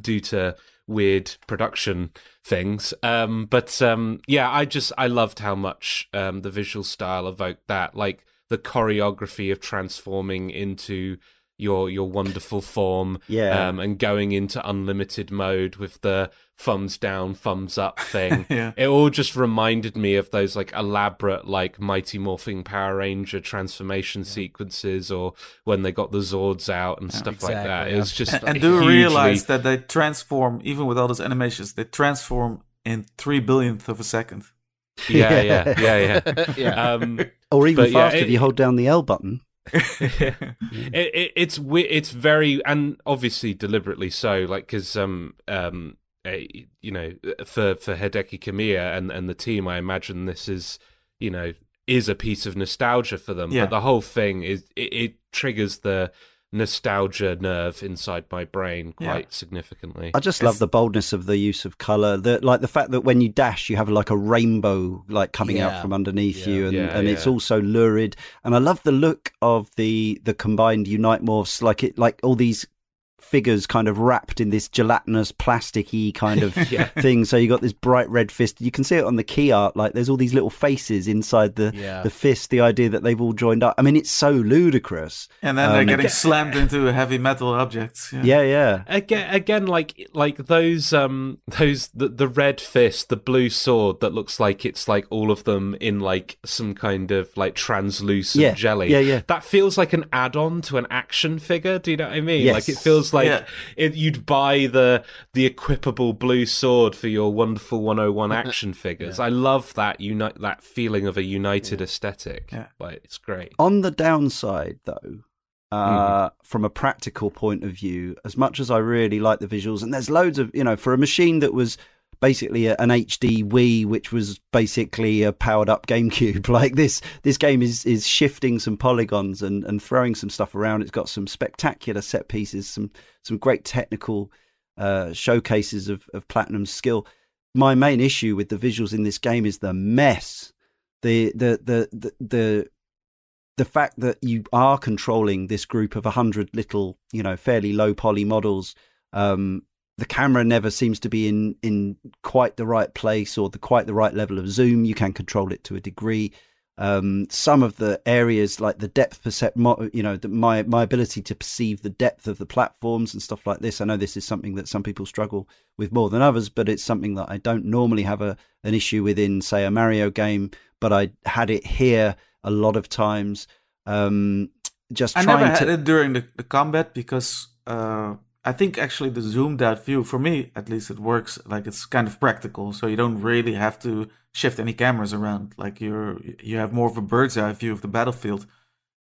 due to weird production things. Um, but um, yeah, I just I loved how much um, the visual style evoked that, like the choreography of transforming into your your wonderful form, Yeah. um, and going into unlimited mode with the thumbs down, thumbs up *laughs* thing. Yeah. It all just reminded me of those like elaborate like Mighty Morphing Power Ranger transformation sequences, or when they got the Zords out and stuff like that. exactly, It was just And, *laughs* and do hugely- realize that they transform, even with all those animations, they transform in three billionth of a second. Yeah, yeah, *laughs* yeah, yeah. yeah. Um, Or even But yeah, faster if you hold down the L button. *laughs* *laughs* it, it, it's it's very and obviously deliberately so like because um um you know for for Hideki Kamiya and and the team I imagine this is you know is a piece of nostalgia for them Yeah. but the whole thing is it, it triggers the nostalgia nerve inside my brain quite Yeah. significantly I just It's- love the boldness of the use of color. The like the fact that when you dash, you have like a rainbow like coming Yeah. out from underneath Yeah. you, and, Yeah, and it's yeah. also lurid. And I love the look of the the combined Unite morphs, like it like all these figures kind of wrapped in this gelatinous plasticky kind of *laughs* thing. So you got this bright red fist. You can see it on the key art. Like there's all these little faces inside the Yeah. the fist. The idea that they've all joined up. I mean, it's so ludicrous. And then they're Um, getting slammed into heavy metal objects. Yeah. Yeah, yeah. Again, again, like like those um those the, the red fist, the blue sword that looks like it's like all of them in like some kind of like translucent Yeah, jelly. yeah, yeah. That feels like an add-on to an action figure. Do you know what I mean? Yes. Like it feels like Yeah. it, you'd buy the the equipable blue sword for your wonderful 101 action figures. I love that unite that feeling of a united aesthetic. Yeah. Like it's great. On the downside, though, uh, Mm-hmm. from a practical point of view, as much as I really like the visuals, and there's loads of, you know, for a machine that was basically a, an HD Wii, which was basically a powered up *laughs* GameCube, *laughs* like this, this game is is shifting some polygons and, and throwing some stuff around. It's got some spectacular set pieces, some some great technical uh, showcases of, of Platinum's skill. My main issue with the visuals in this game is the mess. The the the the, the the fact that you are controlling this group of a hundred little, you know, fairly low poly models, um, the camera never seems to be in in quite the right place or the quite the right level of zoom. You can control it to a degree. Um, some of the areas, like the depth percep, mo- you know, the, my my ability to perceive the depth of the platforms and stuff like this. I know this is something that some people struggle with more than others, but it's something that I don't normally have a an issue with in, say, a Mario game. But I had it here a lot of times. Um, just I trying never to had it during the, the combat because uh, I think actually the zoomed out view, for me at least, it works like it's kind of practical. So you don't really have to shift any cameras around. Like you're you have more of a bird's eye view of the battlefield,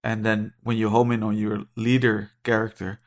and then when you home in on your leader character,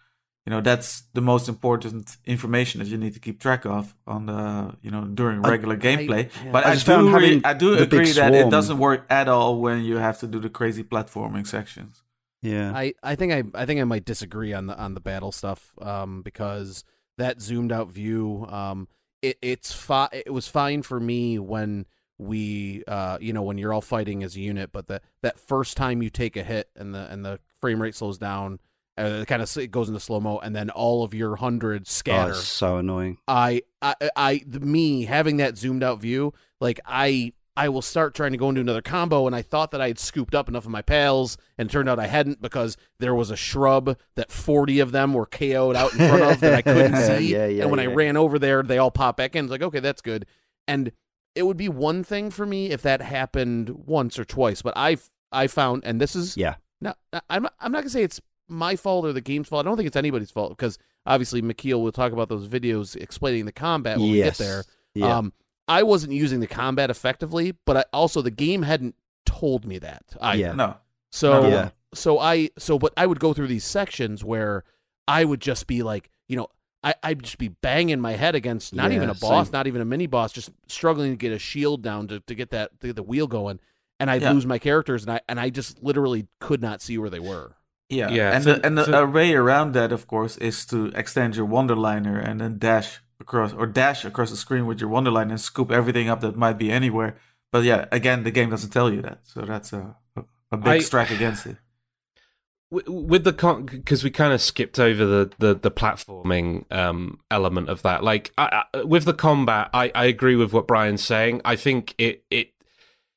you know that's the most important information that you need to keep track of on the you know during regular gameplay. yeah. but I I, do re- I do agree that it doesn't work at all when you have to do the crazy platforming sections. Yeah. I, I think I I think I might disagree on the on the battle stuff um, because that zoomed out view um, it it's fi- it was fine for me when we uh, you know when you're all fighting as a unit but that that first time you take a hit and the and the frame rate slows down uh, it kind of it goes into slow mo and then all of your hundreds Oh, scatter it's so annoying. I, I, I, the, me having that zoomed out view, like I, I will start trying to go into another combo, and I thought that I had scooped up enough of my pals, and turned out I hadn't because there was a shrub that forty of them were KO'd out in front of that I couldn't *laughs* see, Yeah, yeah, and when I ran over there, they all pop back in. It's like okay, that's good, and it would be one thing for me if that happened once or twice, but I, I found, and this is Yeah. no, I'm not, I'm not gonna say it's my fault or the game's fault. I don't think it's anybody's fault because obviously Michiel will talk about those videos explaining the combat when we get yes. there. Yeah. Um, I wasn't using the combat effectively, but I, also the game hadn't told me that. Either. Yeah. No, So No. Yeah. so I so but I would go through these sections where I would just be like, you know, I, I'd just be banging my head against not even a boss, same. not even a mini boss, just struggling to get a shield down to, to get that to get the wheel going. And I'd Yeah. lose my characters and I and I just literally could not see where they were. Yeah, Yeah, and for- the and the for- array around that, of course, is to extend your Wonderliner and then dash across or dash across the screen with your Wonderliner and scoop everything up that might be anywhere. But yeah, again, the game doesn't tell you that, so that's a a, big I- strike against it. With- the because we kind of skipped over the the, the platforming um, element of that. Like I, I, with the combat, I, I agree with what Brian's saying. I think it it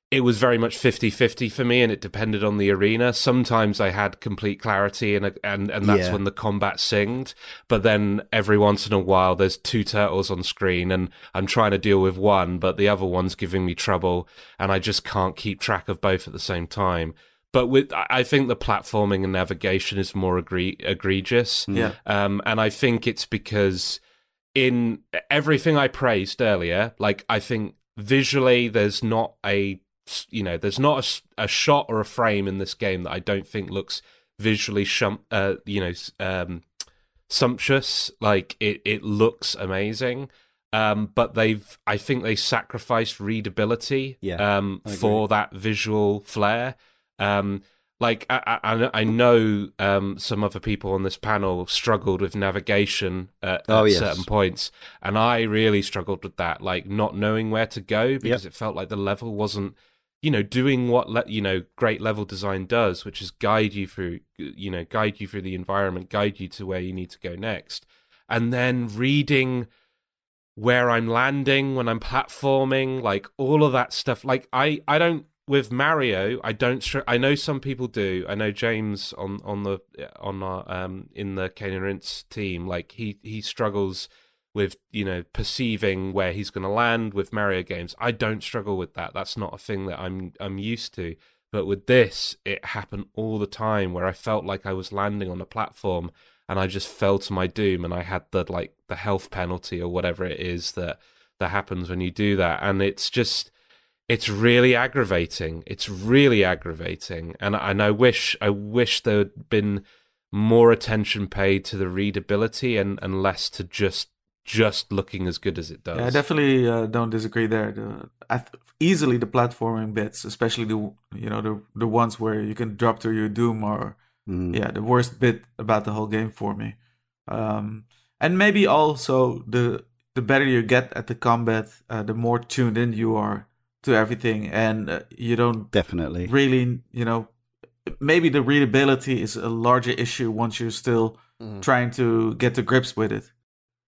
it was very much 50-50 for me, and it depended on the arena. Sometimes I had complete clarity, and and and that's Yeah. when the combat singed. But then every once in a while, there's two turtles on screen, and I'm trying to deal with one, but the other one's giving me trouble, and I just can't keep track of both at the same time. But with, I think the platforming and navigation is more agree- egregious. Yeah, Um, and I think it's because in everything I praised earlier, like I think visually, there's not a you know, there's not a shot or a frame in this game that I don't think looks visually shum- uh, you know, um, sumptuous. Like it, it looks amazing. Um, but they've, I think they sacrificed readability Yeah, um, for that visual flair. Um, like I, I, I- know um, some other people on this panel struggled with navigation at, Oh, at yes. certain points, and I really struggled with that, like not knowing where to go because it felt like the level wasn't you know doing what le- you know great level design does which is guide you through you know guide you through the environment guide you to where you need to go next. And then reading where i'm landing when i'm platforming like all of that stuff. Like i i don't with mario i don't str- i know some people do. I know james on on the on our um in the Cane Rinse team. Like he he struggles with you know perceiving where he's going to land with Mario games. I don't struggle with that. That's not a thing that I'm I'm used to. But with this, it happened all the time where I felt like I was landing on a platform and I just fell to my doom and I had the like the health penalty or whatever it is that that happens when you do that and it's just it's really aggravating. It's really aggravating and and I wish I wish there had been more attention paid to the readability and, and less to just just looking as good as it does. Yeah, I definitely uh, don't disagree there. The, I th- easily the platforming bits, especially the you know the the ones where you can drop to your doom, are Mm. yeah the worst bit about the whole game for me. Um, and maybe also the the better you get at the combat, uh, the more tuned in you are to everything, and uh, you don't Definitely. really you know maybe the readability is a larger issue once you're still Mhm. trying to get to grips with it.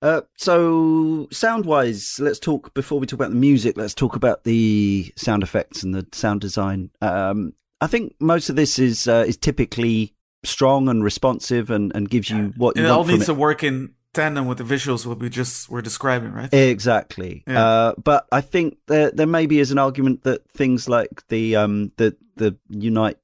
Uh, so sound wise, let's talk before we talk about the music. Let's talk about the sound effects and the sound design. Um, I think most of this is uh, is typically strong and responsive and, and gives you what you it all needs it. to work in tandem with the visuals what we just were describing, right? Exactly. Yeah. Uh, but I think there there maybe is an argument that things like the um the the unite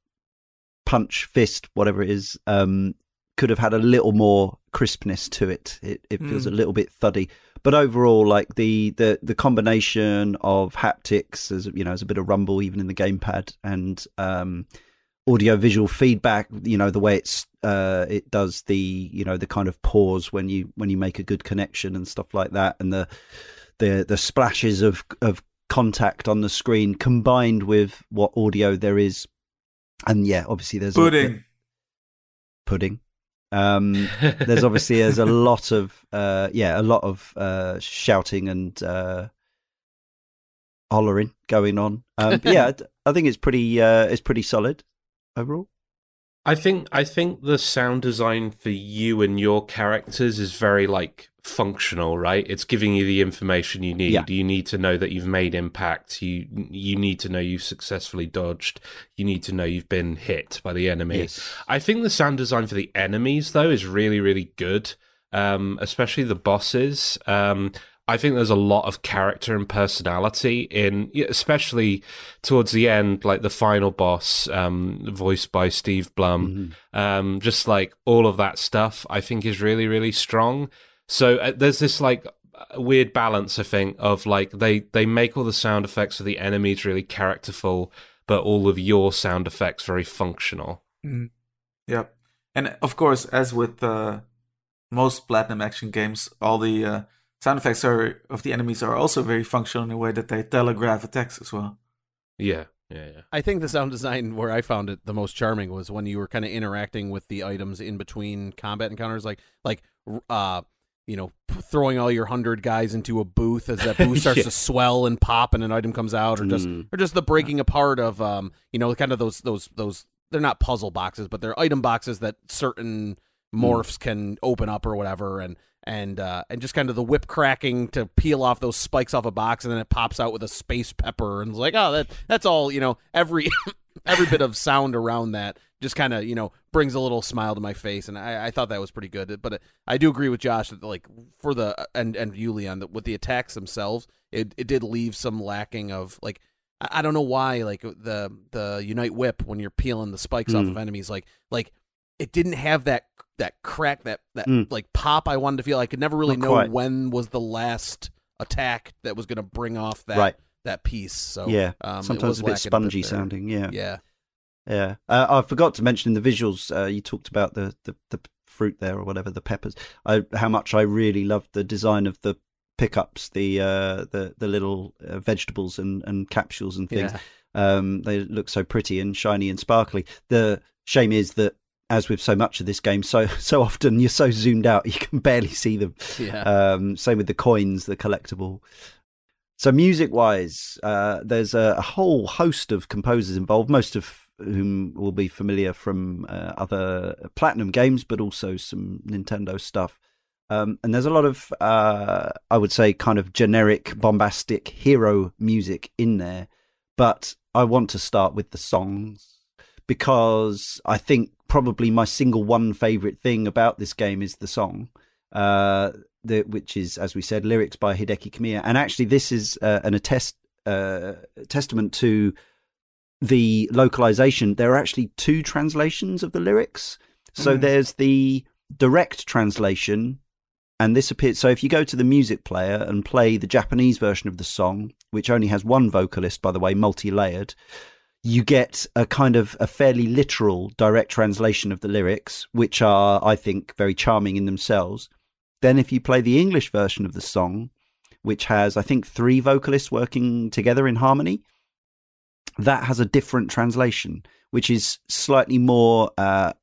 punch fist whatever it is um could have had a little more crispness to it. It it feels Mm. a little bit thuddy. But overall, like the, the, the combination of haptics, as you know, as a bit of rumble even in the gamepad, and um, audio visual feedback. You know, the way it's uh, it does the you know the kind of pause when you when you make a good connection and stuff like that, and the the the splashes of of contact on the screen combined with what audio there is, and yeah, obviously there's a- Pudding. pudding. Um, *laughs* there's obviously there's a lot of uh, yeah a lot of uh, shouting and uh, hollering going on. Um, yeah, *laughs* I think it's pretty uh, it's pretty solid overall. I think I think the sound design for you and your characters is very like functional, right? It's giving you the information you need. Yeah. You need to know that you've made impact. You you need to know you've successfully dodged. You need to know you've been hit by the enemy. Yes. I think the sound design for the enemies though is really really good, um, especially the bosses. Um, I think there's a lot of character and personality in, especially towards the end, like the final boss, um, voiced by Steve Blum. Mhm. Um, just like all of that stuff, I think is really really strong. So uh, there's this like weird balance, I think, of like they they make all the sound effects of the enemies really characterful, but all of your sound effects very functional. Mhm. Yep. And of course, as with uh, most platinum action games, all the uh, sound effects are of the enemies are also very functional in a way that they telegraph attacks as well. Yeah, yeah, yeah. I think the sound design where I found it the most charming was when you were kind of interacting with the items in between combat encounters, like like uh you know p- throwing all your hundred guys into a booth as that *laughs* booth starts Yeah. to swell and pop and an item comes out, or just Mm. or just the breaking apart of um you know kind of those those those they're not puzzle boxes, but they're item boxes that certain morphs can open up or whatever, and and uh, and just kind of the whip cracking to peel off those spikes off a box, and then it pops out with a space pepper, and it's like, oh, that that's all you know. Every *laughs* every bit of sound around that just kind of you know brings a little smile to my face, and I, I thought that was pretty good. But I do agree with Josh that like for the and and you Leon that with the attacks themselves, it it did leave some lacking of like. I don't know why, like the the Unite Whip when you're peeling the spikes off Mm. of enemies, like like it didn't have that that crack that that Mm. like pop I wanted to feel. I could never really Not know quite. when was the last attack that was going to bring off that Right. that piece. So yeah. um, it Sometimes was a bit spongy there. sounding. Yeah. Yeah, Yeah, uh, I forgot to mention in the visuals. Uh, you talked about the, the, the fruit there or whatever the peppers. I, how much I really loved the design of the pickups, the uh, the the little uh, vegetables and, and capsules and things. yeah. Um, they look so pretty and shiny and sparkly. The shame is that, as with so much of this game, so *laughs* so often you're so zoomed out *laughs* you can barely see them. yeah. Um, same with the coins, the collectible. So, music wise, uh, there's a, a, whole host of composers involved, most of whom will be familiar from uh, other Platinum games, but also some Nintendo stuff. Um, and there's a lot of, uh, I would say, kind of generic, bombastic hero music in there. But I want to start with the songs because I think probably my single one favorite thing about this game is the song. Uh, the, which is, as we said, lyrics by Hideki Kamiya. And actually, this is uh, an attest, uh, testament to the localization. There are actually two translations of the lyrics. So mm. there's the direct translation, and this appears. So if you go to the music player and play the Japanese version of the song, which only has one vocalist, by the way, multi layered, you get a kind of a fairly literal direct translation of the lyrics, which are, I think, very charming in themselves. Then, if you play the English version of the song, which has, I think, three vocalists working together in harmony, that has a different translation, which is slightly more uh,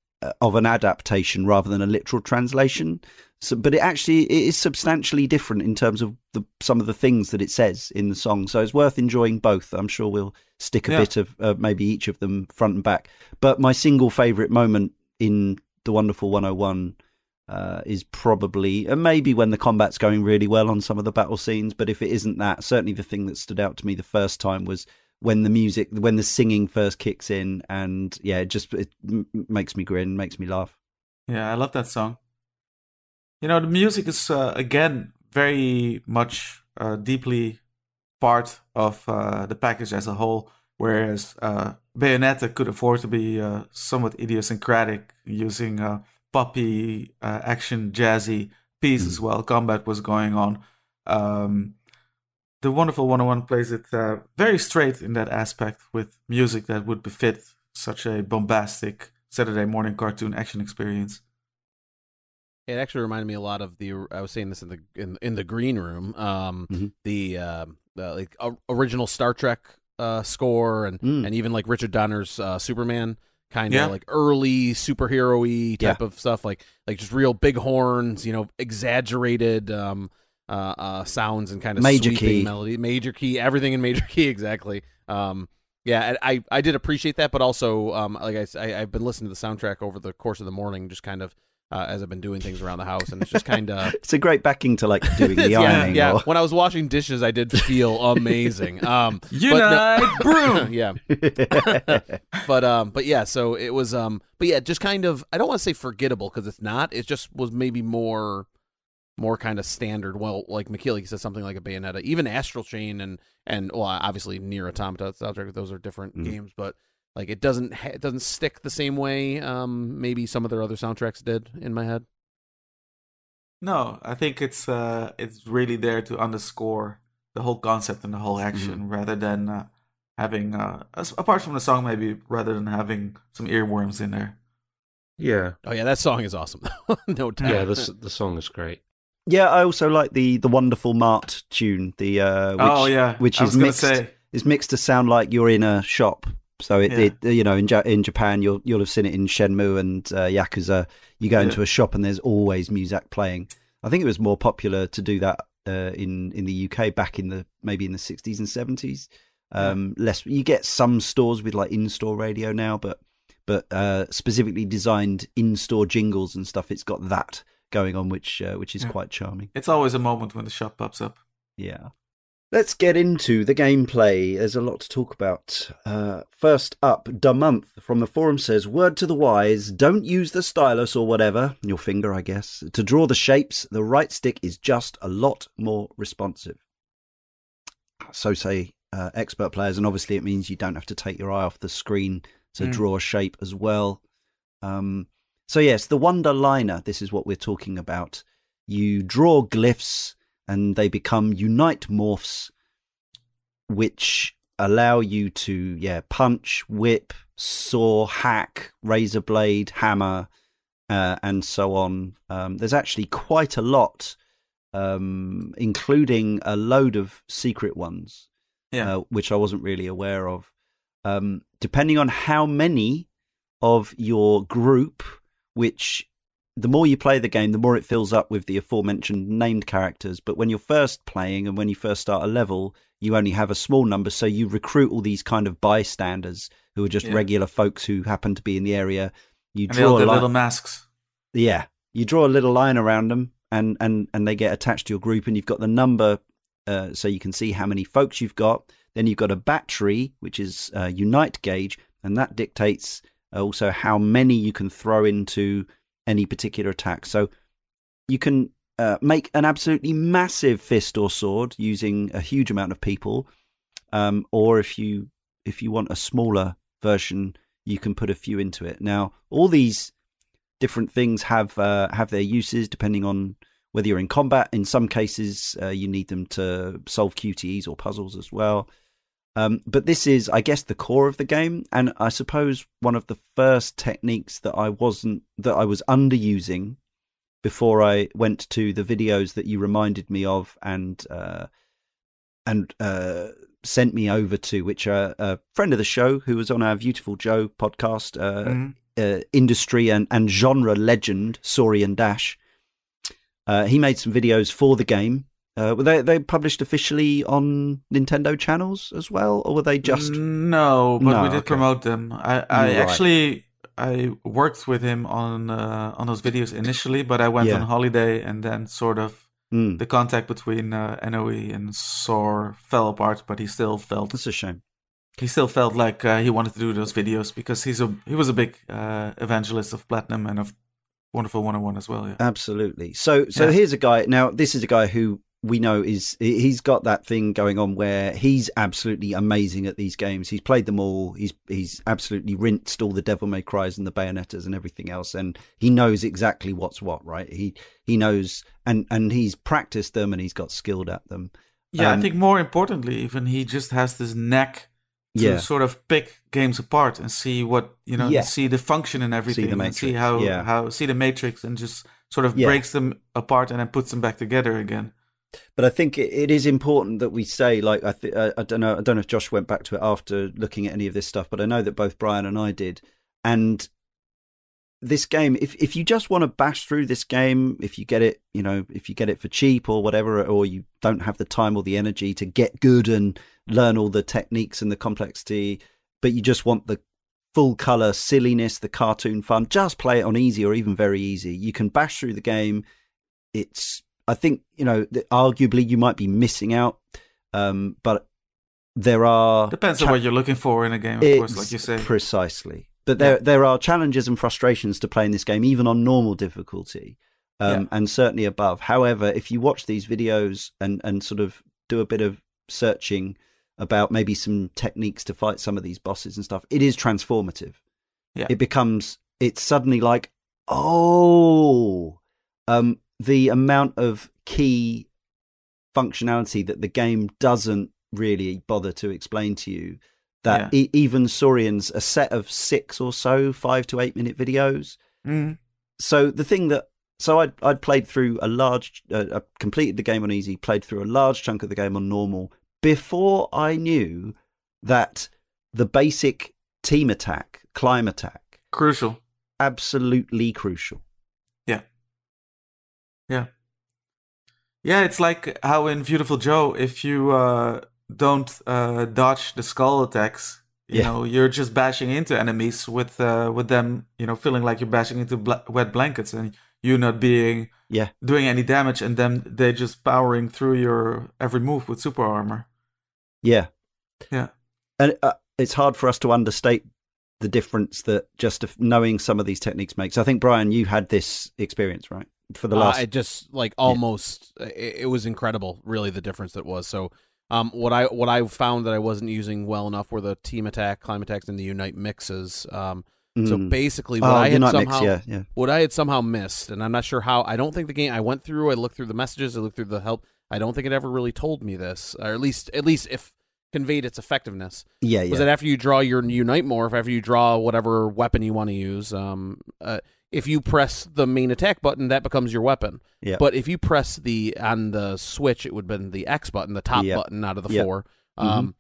of an adaptation rather than a literal translation. So, but it actually it is substantially different in terms of the, some of the things that it says in the song. So it's worth enjoying both. I'm sure we'll stick a yeah. bit of uh, maybe each of them front and back. But my single favorite moment in the Wonderful 101 uh, is probably and maybe when the combat's going really well on some of the battle scenes. But if it isn't that, certainly the thing that stood out to me the first time was when the music, when the singing first kicks in, and yeah, it just it m- makes me grin, makes me laugh. Yeah, I love that song. You know, the music is uh, again very much uh, deeply part of uh, the package as a whole, whereas uh, Bayonetta could afford to be uh, somewhat idiosyncratic, using uh, poppy, action, jazzy pieces mm. while combat was going on. Um, the wonderful 101 plays it uh, very straight in that aspect with music that would befit such a bombastic Saturday morning cartoon action experience. It actually reminded me a lot of the. I was saying this in the in, in the green room. Um, mm-hmm. the, uh, the like uh, original Star Trek uh, score and mm. and even like Richard Donner's uh, Superman kind of yeah. like early superhero-y type yeah. of stuff like like just real big horns you know exaggerated um uh, uh, sounds and kind of major key melody, major key, everything in major *laughs* key exactly. Um, yeah, I I did appreciate that, but also um, like I, I have been listening to the soundtrack over the course of the morning, just kind of. Uh, as I've been doing things around the house, and it's just kind of *laughs* it's a great backing to like doing *laughs* the yeah, ironing. Yeah, or... when I was washing dishes, I did feel *laughs* amazing. Um, Unite, no... broom. yeah, but um, but yeah, so it was um, but yeah, just kind of I don't want to say forgettable because it's not. It just was maybe more more kind of standard. Well, like Michiel says something like a Bayonetta, even Astral Chain, and and well, obviously Nier Automata soundtrack. Those are different mm-hmm. games, but like it doesn't ha- it doesn't stick the same way. Um, maybe some of their other soundtracks did in my head. No, I think it's uh, it's really there to underscore the whole concept and the whole action, mm-hmm. rather than uh, having uh, apart from the song, maybe rather than having some earworms in there. Yeah. Oh yeah, that song is awesome. *laughs* no doubt. Yeah, the the song is great. Yeah, I also like the the wonderful Mart tune. The uh, which, oh yeah, which is mixed say. is mixed to sound like you're in a shop. So it, yeah. it you know in in Japan you'll you'll have seen it in Shenmue and uh, Yakuza. You go yeah. into a shop and there's always music playing. I think it was more popular to do that uh, in in the UK back in the maybe in the 60s and 70s. Um, yeah. Less you get some stores with like in store radio now, but but uh, specifically designed in store jingles and stuff. It's got that going on, which uh, which is yeah. quite charming. It's always a moment when the shop pops up. Yeah. Let's get into the gameplay. There's a lot to talk about. Uh, first up, Da Month from the forum says, Word to the wise, don't use the stylus or whatever, your finger, I guess, to draw the shapes. The right stick is just a lot more responsive. So say uh, expert players, and obviously it means you don't have to take your eye off the screen to mm. draw a shape as well. Um, so, yes, the Wonder Liner, this is what we're talking about. You draw glyphs and they become unite morphs, which allow you to, yeah, punch, whip, saw, hack, razor blade, hammer, uh, and so on. Um, there's actually quite a lot, um, including a load of secret ones, yeah. uh, which I wasn't really aware of. Um, depending on how many of your group which the more you play the game, the more it fills up with the aforementioned named characters. But when you're first playing and when you first start a level, you only have a small number, so you recruit all these kind of bystanders who are just Yeah. regular folks who happen to be in the area. You And draw a line, little masks. yeah, you draw a little line around them, and and and they get attached to your group, and you've got the number, uh, so you can see how many folks you've got. Then you've got a battery, which is uh, unite gauge, and that dictates also how many you can throw into any particular attack. So you can uh, make an absolutely massive fist or sword using a huge amount of people, um, or if you if you want a smaller version, you can put a few into it. Now, all these different things have uh, have their uses depending on whether you're in combat. In some cases, uh, you need them to solve QTEs or puzzles as well. Um, but this is, I guess, the core of the game, and I suppose one of the first techniques that I wasn't that I was underusing before I went to the videos that you reminded me of and uh, and uh, sent me over to, which are a friend of the show who was on our Beautiful Joe podcast, uh, Mhm. uh, industry and, and genre legend Saurian Dash. Uh, he made some videos for the game. Uh, were they they published officially on Nintendo channels as well, or were they just? no, but No, we did okay. promote them. I, I Right. actually I worked with him on uh, on those videos initially, but I went Yeah. on holiday and then sort of Mm, the contact between uh, NOE and SOR fell apart. But he still felt that's a shame. he still felt like uh, he wanted to do those videos because he's a he was a big uh, evangelist of platinum and of wonderful 101 as well. Yeah. Absolutely. So so Yeah. here's a guy. Now this is a guy who we know is he's got that thing going on where he's absolutely amazing at these games. He's played them all. He's he's absolutely rinsed all the Devil May Cries and the Bayonettas and everything else, and he knows exactly what's what. Right? He he knows and and he's practiced them and he's got skilled at them. Yeah, Um, I think more importantly, even he just has this knack to Yeah. sort of pick games apart and see what you know, Yeah. see the function and everything, and see matrix, how yeah. how see the matrix and just sort of breaks them apart and then puts them back together again. But I think it, it is important that we say, like, I, th- I, I don't know, I don't know if Josh went back to it after looking at any of this stuff, but I know that both Brian and I did. And this game, if if you just want to bash through this game, if you get it, you know, if you get it for cheap or whatever, or you don't have the time or the energy to get good and learn all the techniques and the complexity, but you just want the full color silliness, the cartoon fun, just play it on easy or even very easy. You can bash through the game. It's I think you know that arguably you might be missing out, um, but there are Depends cha- on what you're looking for in a game, of course, like you say. precisely. But there there are challenges and frustrations to playing this game, even on normal difficulty, um, Yeah. and certainly above. However, if you watch these videos and and sort of do a bit of searching about maybe some techniques to fight some of these bosses and stuff, it is transformative. Yeah. It becomes it's suddenly like oh, um, the amount of key functionality that the game doesn't really bother to explain to you that e- even Saurian's a set of six or so five to eight minute videos. Mm. So the thing that so I'd I'd played through a large, uh, I completed the game on easy, played through a large chunk of the game on normal before I knew that the basic team attack, climb attack, Crucial. absolutely crucial. Yeah, Yeah, it's like how in Beautiful Joe, if you uh, don't uh, dodge the skull attacks, you Yeah. know, you're just bashing into enemies with uh, with them, you know, feeling like you're bashing into bla- wet blankets and you not being Yeah, doing any damage, and then they just powering through your every move with super armor. yeah, Yeah. and uh, it's hard for us to understate the difference that just knowing some of these techniques makes. I think Brian, you had this experience, right? For the Uh, last, I just like almost it, it was incredible, really the difference that was. So um what I what I found that I wasn't using well enough were the team attack, climb attacks, and the unite mixes. Um so Mm. basically what oh, I had somehow Mix, yeah, yeah. what I had somehow missed, and I'm not sure how. I don't think the game. I went through. I looked through the messages. I looked through the help. I don't think it ever really told me this, or at least at least if conveyed its effectiveness Yeah, yeah. was yeah. that after you draw your unite morph, after you draw whatever weapon you want to use, um, uh, if you press the main attack button, that becomes your weapon. Yeah. But if you press the on the switch, it would have been the X button, the top Yeah. button out of the Yeah. four. Um,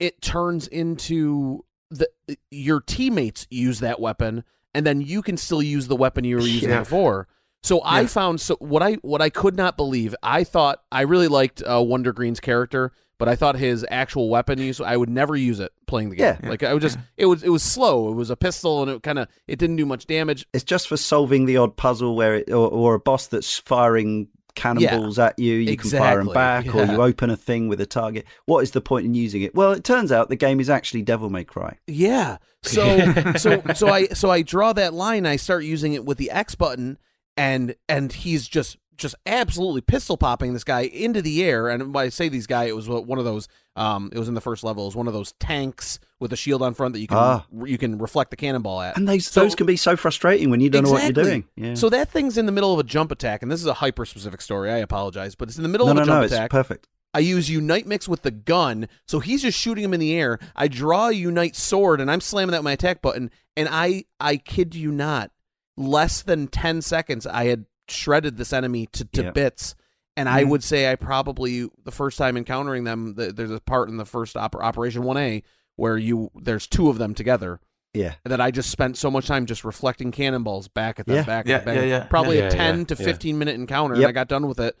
it turns into the your teammates use that weapon, and then you can still use the weapon you were using Yeah. before. So I Yeah. found so what I what I could not believe. I thought I really liked uh, Wonder Green's character, but I thought his actual weapon use I would never use it playing the game. Yeah. Like I would just it was it was slow. It was a pistol and it kind of it didn't do much damage. It's just for solving the odd puzzle where it, or, or a boss that's firing cannonballs at you. You can fire them Exactly, back, or you open a thing with a target. What is the point in using it? Well, it turns out the game is actually Devil May Cry. Yeah. So *laughs* so so I so I draw that line. I start using it with the X button, and and he's just just absolutely pistol popping this guy into the air. And when I say these guy, it was one of those. Um, it was in the first level. It was one of those tanks with a shield on front that you can Ah. you can reflect the cannonball at. And those So- those can be so frustrating when you don't know what you're doing. Yeah. So that thing's in the middle of a jump attack, and this is a hyper specific story. I apologize, but it's in the middle no, of no, a jump no, it's attack. perfect. I use Unite Mix with the gun, so he's just shooting him in the air. I draw a Unite Sword, and I'm slamming that with my attack button. And I, I kid you not, less than ten seconds, I had shredded this enemy to, to Yeah. bits. And I Mhm. would say I probably the first time encountering them, th there's a part in the first oper- Operation One A where you there's two of them together Yeah. that I just spent so much time just reflecting cannonballs back at them, Yeah. back Yeah, at them. yeah, yeah, Probably yeah. a ten Yeah, to yeah. fifteen minute encounter, and Yep. I got done with it.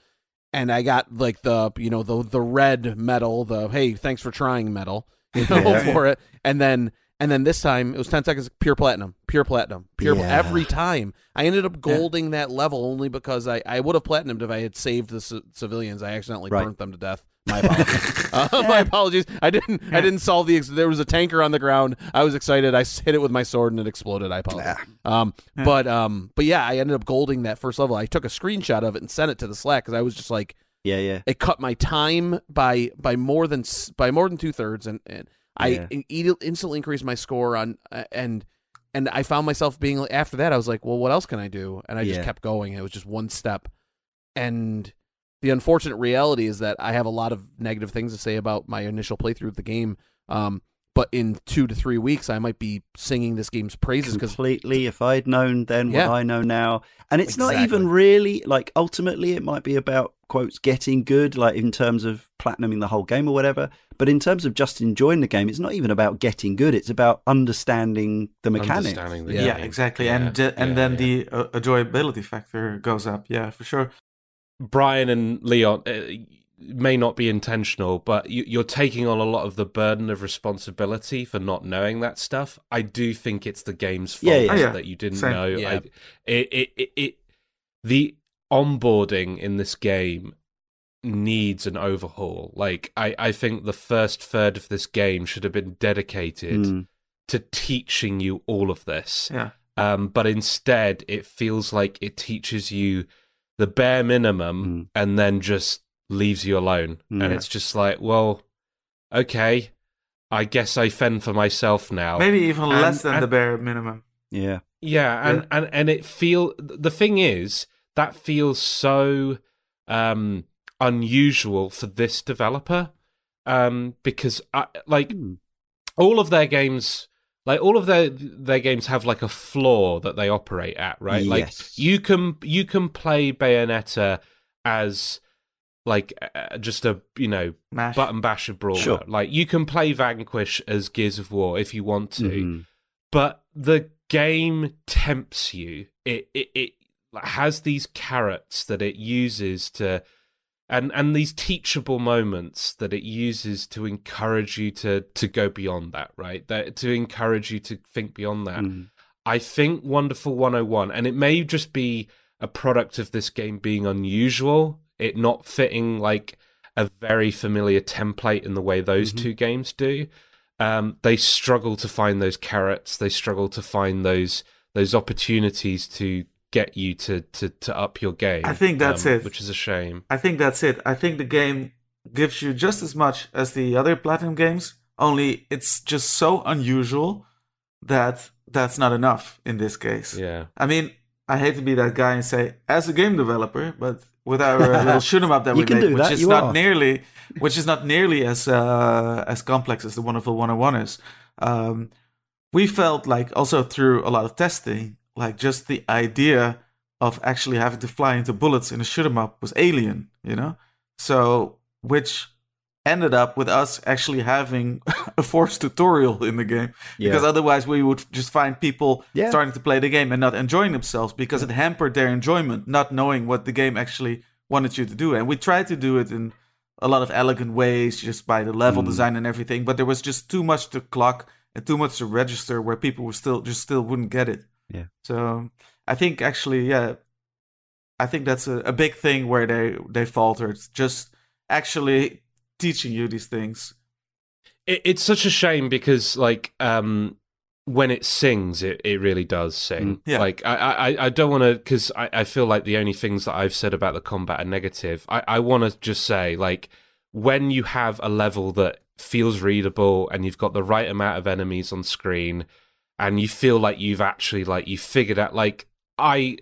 And I got like the you know the the red medal, the hey thanks for trying medal, you *laughs* know Yeah. for it. And then and then this time it was ten seconds pure platinum, pure platinum, pure Yeah. every time. I ended up golding that level only because I I would have platinumed if I had saved the c- civilians. I accidentally Right. burnt them to death. My apologies. *laughs* uh, my apologies. I didn't. I didn't solve the. Ex- there was a tanker on the ground. I was excited. I hit it with my sword and it exploded. I apologize. Um, Yeah. but um, but yeah, I ended up golding that first level. I took a screenshot of it and sent it to the Slack because I was just like, Yeah, yeah. it cut my time by by more than by more than two thirds, and, and I Yeah. in- instantly increased my score on uh, and and I found myself being after that I was like, well, what else can I do? And I just Yeah. kept going. It was just one step, and the unfortunate reality is that I have a lot of negative things to say about my initial playthrough of the game. Um, but in two to three weeks, I might be singing this game's praises because completely. If I'd known then Yeah. what I know now, and it's not even really like ultimately it might be about quotes getting good, like in terms of platinuming the whole game or whatever. But in terms of just enjoying the game, it's not even about getting good. It's about understanding the mechanics. Understanding the Yeah, game. exactly. Yeah, And uh, and then yeah. the uh, enjoyability factor goes up. Yeah, for sure. Brian and Leon uh, may not be intentional, but you, you're taking on a lot of the burden of responsibility for not knowing that stuff. I do think it's the game's fault Yeah, yeah. Oh, yeah. that you didn't Same. know. Yeah. I, it, it, it, it, the onboarding in this game needs an overhaul. Like, I, I think the first third of this game should have been dedicated Mm. to teaching you all of this Yeah. um, but instead it feels like it teaches you the bare minimum Mm. and then just leaves you alone Mm. and it's just like well okay i guess i fend for myself now Maybe even And- less than and- the bare minimum. Yeah. yeah and, and and it feel the thing is that feels so um unusual for this developer um because I, like Hmm. all of their games like all of their their games have like a floor that they operate at right like you can you can play bayonetta as like uh, just a you know Mash. button basher brawler Sure. like you can play vanquish as gears of war if you want to Mhm. but the game tempts you it it, it has these carrots that it uses to and and these teachable moments that it uses to encourage you to to go beyond that right that to encourage you to think beyond that Mm. i think wonderful 101 and it may just be a product of this game being unusual it not fitting like a very familiar template in the way those Mhm. two games do um, they struggle to find those carrots they struggle to find those those opportunities to get you to to, to up your game I think that's um, it. which is a shame I think that's it. I think the game gives you just as much as the other Platinum games, only it's just so unusual that that's not enough in this case. yeah I mean, I hate to be that guy and say, as a game developer, but with our little *laughs* shoot 'em up that we do which that, is you not are. nearly, which is not nearly as uh, as complex as the Wonderful 101 is. Um, we felt like also through a lot of testing, like just the idea of actually having to fly into bullets in a shoot 'em up was alien, you know. So which ended up with us actually having *laughs* a forced tutorial in the game Yeah. because otherwise we would just find people Yeah. starting to play the game and not enjoying themselves because it hampered their enjoyment not knowing what the game actually wanted you to do and we tried to do it in a lot of elegant ways just by the level Mm. design and everything but there was just too much to clock and too much to register where people were still just still wouldn't get it Yeah. so i think actually yeah i think that's a, a big thing where they they faltered just actually teaching you these things. It, it's such a shame because like um when it sings it, it really does sing. Mm, yeah. like i i, I don't want to because I, I feel like the only things that i've said about the combat are negative. I, I want to just say like when you have a level that feels readable and you've got the right amount of enemies on screen and you feel like you've actually like you figured out like i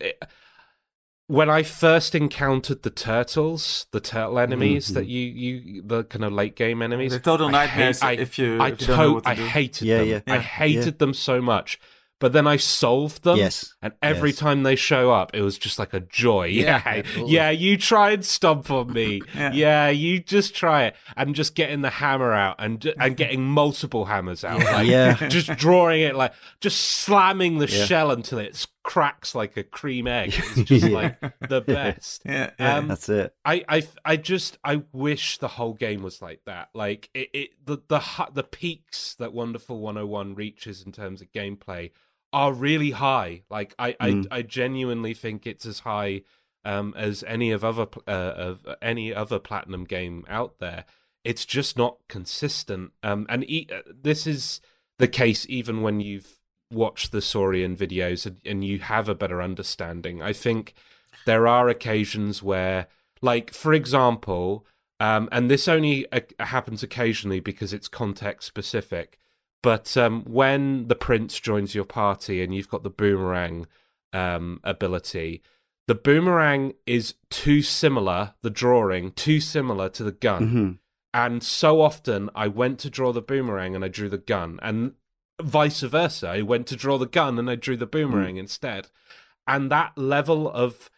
when I first encountered the turtles, the turtle enemies Mhm. that you you the kind of late game enemies, They're total I nightmares I- if you, I, if you don't know to- what to I do. hated Yeah, them. yeah. I hated Yeah. them so much. But then I solved them. Yes. And every Yes. time they show up, it was just like a joy. Yeah, Yeah. Yeah, you try and stomp on me. *laughs* Yeah. yeah. you just try it. And just getting the hammer out and and *laughs* getting multiple hammers out. Like, Yeah. *laughs* just drawing it like just slamming the Yeah. shell until it cracks like a cream egg. *laughs* It's just Yeah. like the best. yeah, yeah. Um, That's it. I, I, I just I wish the whole game was like that. Like it, it the the the peaks that Wonderful 101 reaches in terms of gameplay are really high. Like I Mm. I, I genuinely think it's as high um, as any of other uh, of any other platinum game out there. It's just not consistent. Um, and e- uh, this is the case even when you've watched the Saurian videos and, and you have a better understanding. I think there are occasions where, like for example, um, and this only uh, happens occasionally because it's context specific. But um, when the prince joins your party and you've got the boomerang um, ability, the boomerang is too similar, the drawing too similar to the gun. Mhm. And so often I went to draw the boomerang and I drew the gun, and vice versa. I went to draw the gun and I drew the boomerang instead. And that level of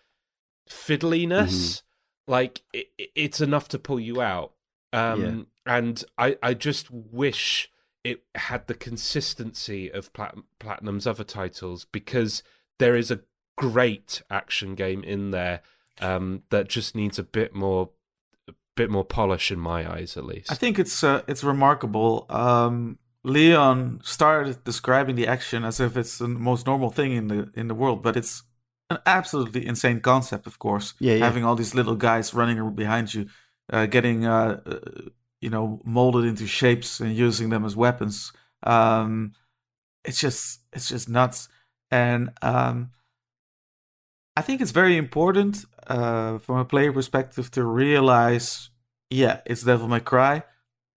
fiddliness, like it, it's enough to pull you out. Um, And I, I just wish it had the consistency of Plat- Platinum's other titles because there is a great action game in there um, that just needs a bit more, a bit more polish in my eyes, at least. I think it's uh, it's remarkable. Um, Leon started describing the action as if it's the most normal thing in the in the world, but it's an absolutely insane concept. Of course, Yeah, yeah. having all these little guys running behind you, uh, getting uh, uh, you know molded into shapes and using them as weapons. Um, it's just it's just nuts, and um, I think it's very important uh, from a player perspective to realize, yeah, it's Devil May Cry,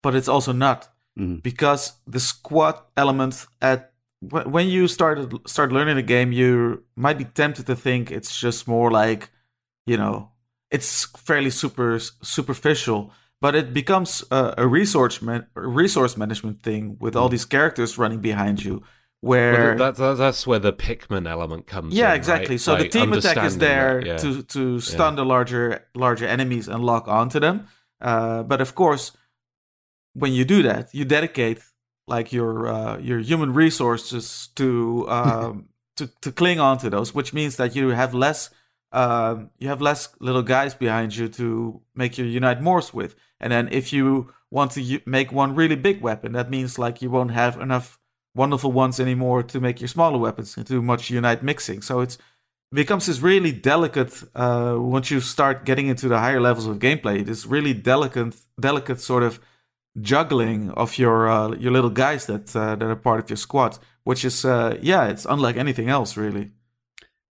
but it's also not Mhm. because the squad element at when you started start learning the game, you might be tempted to think it's just more like, you know, it's fairly super superficial, but it becomes a, a resource man, a resource management thing with all these characters running behind you, where Well, that, that, that's where the Pikmin element comes in. yeah, right? exactly. So the team attack is there that, yeah. to to stun the larger larger enemies and lock onto them. Uh, but of course, when you do that, you dedicate like your uh, your human resources to um, *laughs* to to cling onto those, which means that you have less um, you have less little guys behind you to make your unite morphs with. And then if you want to u- make one really big weapon, that means like you won't have enough wonderful ones anymore to make your smaller weapons and too much unite mixing. So it's becomes this really delicate uh, once you start getting into the higher levels of gameplay. This really delicate, delicate sort of juggling of your uh, your little guys that uh, that are part of your squad, which is uh, yeah, it's unlike anything else really.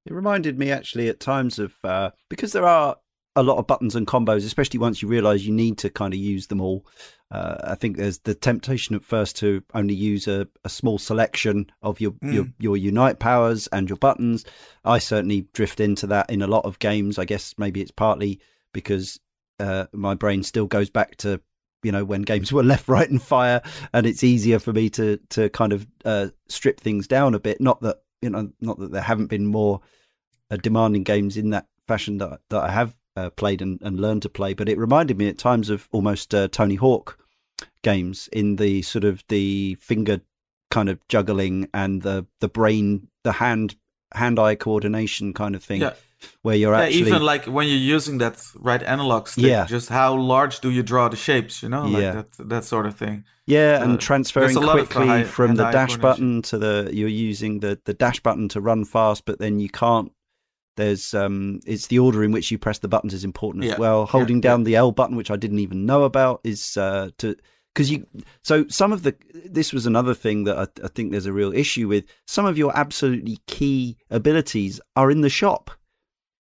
It reminded me actually at times of uh, because there are a lot of buttons and combos, especially once you realise you need to kind of use them all. Uh, I think there's the temptation at first to only use a, a small selection of your, Mm. your your unite powers and your buttons. I certainly drift into that in a lot of games. I guess maybe it's partly because uh, my brain still goes back to you know when games *laughs* were left, right, and fire, and it's easier for me to to kind of uh, strip things down a bit. Not that you know, not that there haven't been more uh, demanding games in that fashion that that I have uh, played and, and learned to play, but it reminded me at times of almost uh, Tony Hawk games in the sort of the finger kind of juggling and the the brain, the hand hand eye coordination kind of thing, Yeah. Where you're Yeah, actually even like when you're using that right analog stick, Yeah. just how large do you draw the shapes, you know, like Yeah. that that sort of thing. Yeah, and transferring there's a lot of quickly high- from the dash button to the you're using the the dash button to run fast, but then you can't. There's um, it's the order in which you press the buttons is important as Yeah, well. Holding down the L button, which I didn't even know about, is uh, to because you. So some of the this was another thing that I, I think there's a real issue with. Some of your absolutely key abilities are in the shop.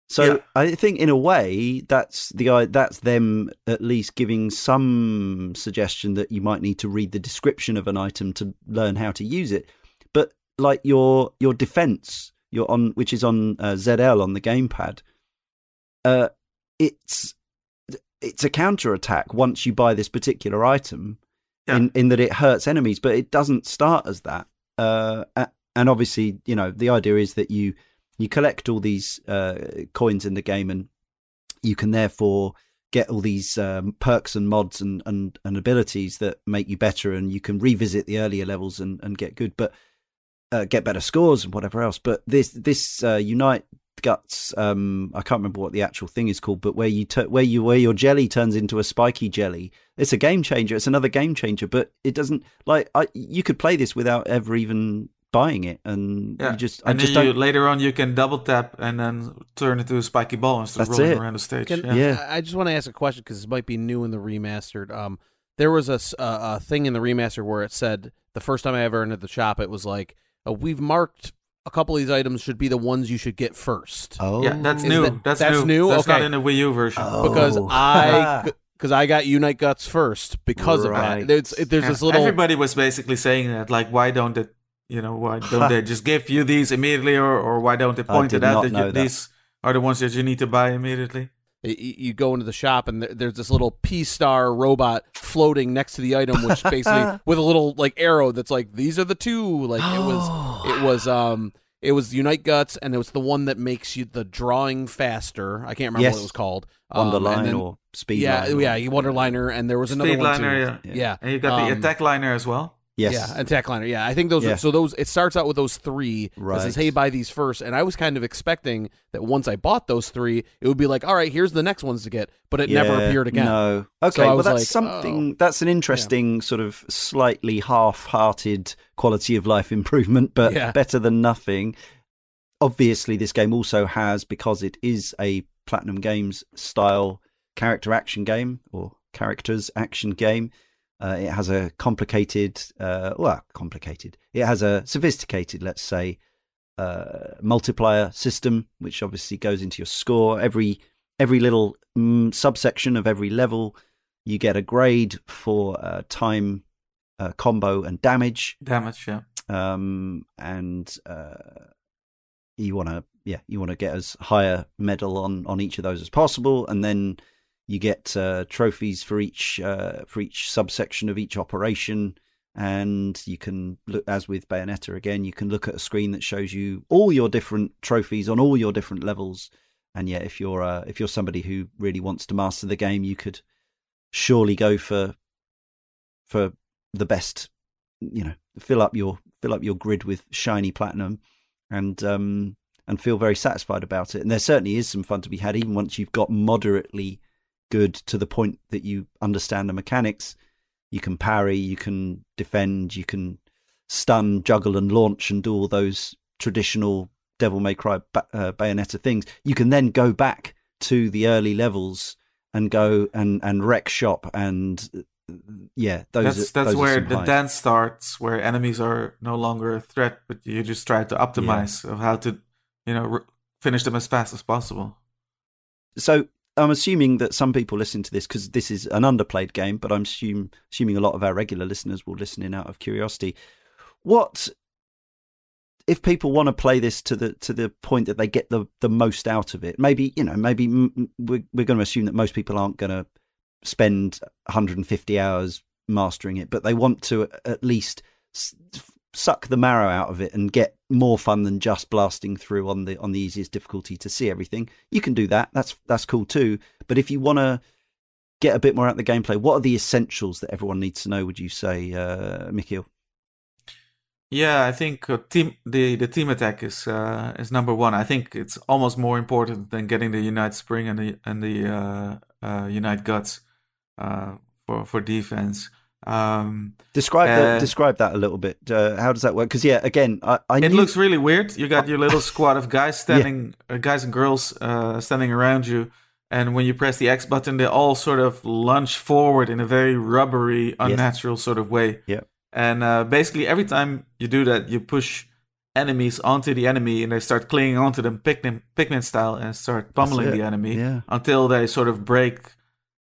So Yeah. I think in a way that's the that's them at least giving some suggestion that you might need to read the description of an item to learn how to use it. But like your your defense, your on which is on uh, ZL on the gamepad, uh, it's it's a counter attack once you buy this particular item. Yeah. In in that it hurts enemies, but it doesn't start as that. Uh, and obviously, you know, the idea is that you you collect all these uh, coins in the game, and you can therefore get all these um, perks and mods and, and, and abilities that make you better, and you can revisit the earlier levels and, and get good, but uh, get better scores and whatever else. But this this uh, Unite Guts, um, I can't remember what the actual thing is called, but where you where you where your jelly turns into a spiky jelly, it's a game changer. It's another game changer, but it doesn't like I you could play this without ever even buying it, and Yeah, you just I and just then you, don't. later on you can double tap and then turn it to a spiky ball instead of rolling it. around the stage. Can, yeah. Yeah. I I just want to ask a question because this might be new in the remastered. Um, there was a a thing in the remaster where it said the first time I ever entered the shop, it was like uh, we've marked a couple of these items should be the ones you should get first. Oh, Yeah, that's Is new. that- that's, that's new. new? That's not in the Wii U version. Oh. because *laughs* I because I got Unite Guts first because Right. of that. There's there's Yeah, this little Everybody was basically saying that, like, why don't it, you know, why *laughs* don't they just give you these immediately, or, or why don't they point it out that, you, that. these are the ones that you need to buy immediately? you go into the shop and there's this little P star robot floating next to the item, which *laughs* basically with a little like arrow that's like these are the two. Like it was *gasps* it was um it was Unite Guts and it was the one that makes you the drawing faster. I can't remember Yes. what it was called. Um, Wonderline and then- or Speed yeah Line or- yeah Wonderliner and there was another one liner, too. yeah. Yeah. And you got the Um, attack liner as well. Yes. Yeah, attack liner. Yeah, I think those. Yeah. Are, so those. It starts out with those three. It says, "Hey, buy these first. And I was kind of expecting that once I bought those three, it would be like, "All right, here's the next ones to get," but it never appeared again. No. Okay, So well, that's like, oh. something. That's an interesting sort of slightly half-hearted quality of life *laughs* improvement, but Yeah. better than nothing. Obviously, this game also has because it is a Platinum Games style character action game or characters action game. Uh, it has a complicated, uh, well, complicated. It has a sophisticated, let's say, uh, multiplier system, which obviously goes into your score. Every every little mm, subsection of every level, you get a grade for uh, time, uh, combo, and damage. Damage, yeah. Um, and uh, you want to, yeah, you want to get as high a medal on on each of those as possible, and then you get uh, trophies for each uh, for each subsection of each operation. And you can look, as with Bayonetta again, you can look at a screen that shows you all your different trophies on all your different levels. And yet, if you're uh, if you're somebody who really wants to master the game, you could surely go for for the best. You know, fill up your fill up your grid with shiny platinum, and um and feel very satisfied about it. And there certainly is some fun to be had, even once you've got moderately good to the point that you understand the mechanics. You can parry, you can defend, you can stun, juggle, and launch, and do all those traditional Devil May Cry ba- uh, Bayonetta things. You can then go back to the early levels and go and and wreck shop and uh, yeah, those that's are, that's where the dance starts, where enemies are no longer a threat, but you just try to optimize of how to, you know, r- finish them as fast as possible. so I'm assuming that some people listen to this because this is an underplayed game, but I'm assume, assuming a lot of our regular listeners will listen in out of curiosity. What if people want to play this to the to the point that they get the the most out of it? Maybe you know, maybe we're we're going to assume that most people aren't going to spend 150 hours mastering it, but they want to at least suck the marrow out of it and get more fun than just blasting through on the on the easiest difficulty to see everything, you can do that. That's that's cool too. But if you want to get a bit more out of the gameplay, what are the essentials that everyone needs to know? Would you say, uh, Michiel? Yeah, I think uh, team the, the team attack is uh, is number one. I think it's almost more important than getting the Unite Spring and the and the uh, uh, Unite Guts uh, for for defense. Um, Describe Uh, the, describe that a little bit. Uh, how does that work? Because yeah, again, I, I it knew, looks really weird. You got your little squad of guys *laughs* standing, uh, guys and girls uh, standing around you, and when you press the X button, they all sort of lunge forward in a very rubbery, unnatural sort of way. Yeah. And uh, basically, every time you do that, you push enemies onto the enemy, and they start clinging onto them, Pikmin, Pikmin style, and start pummeling the enemy Yeah. until they sort of break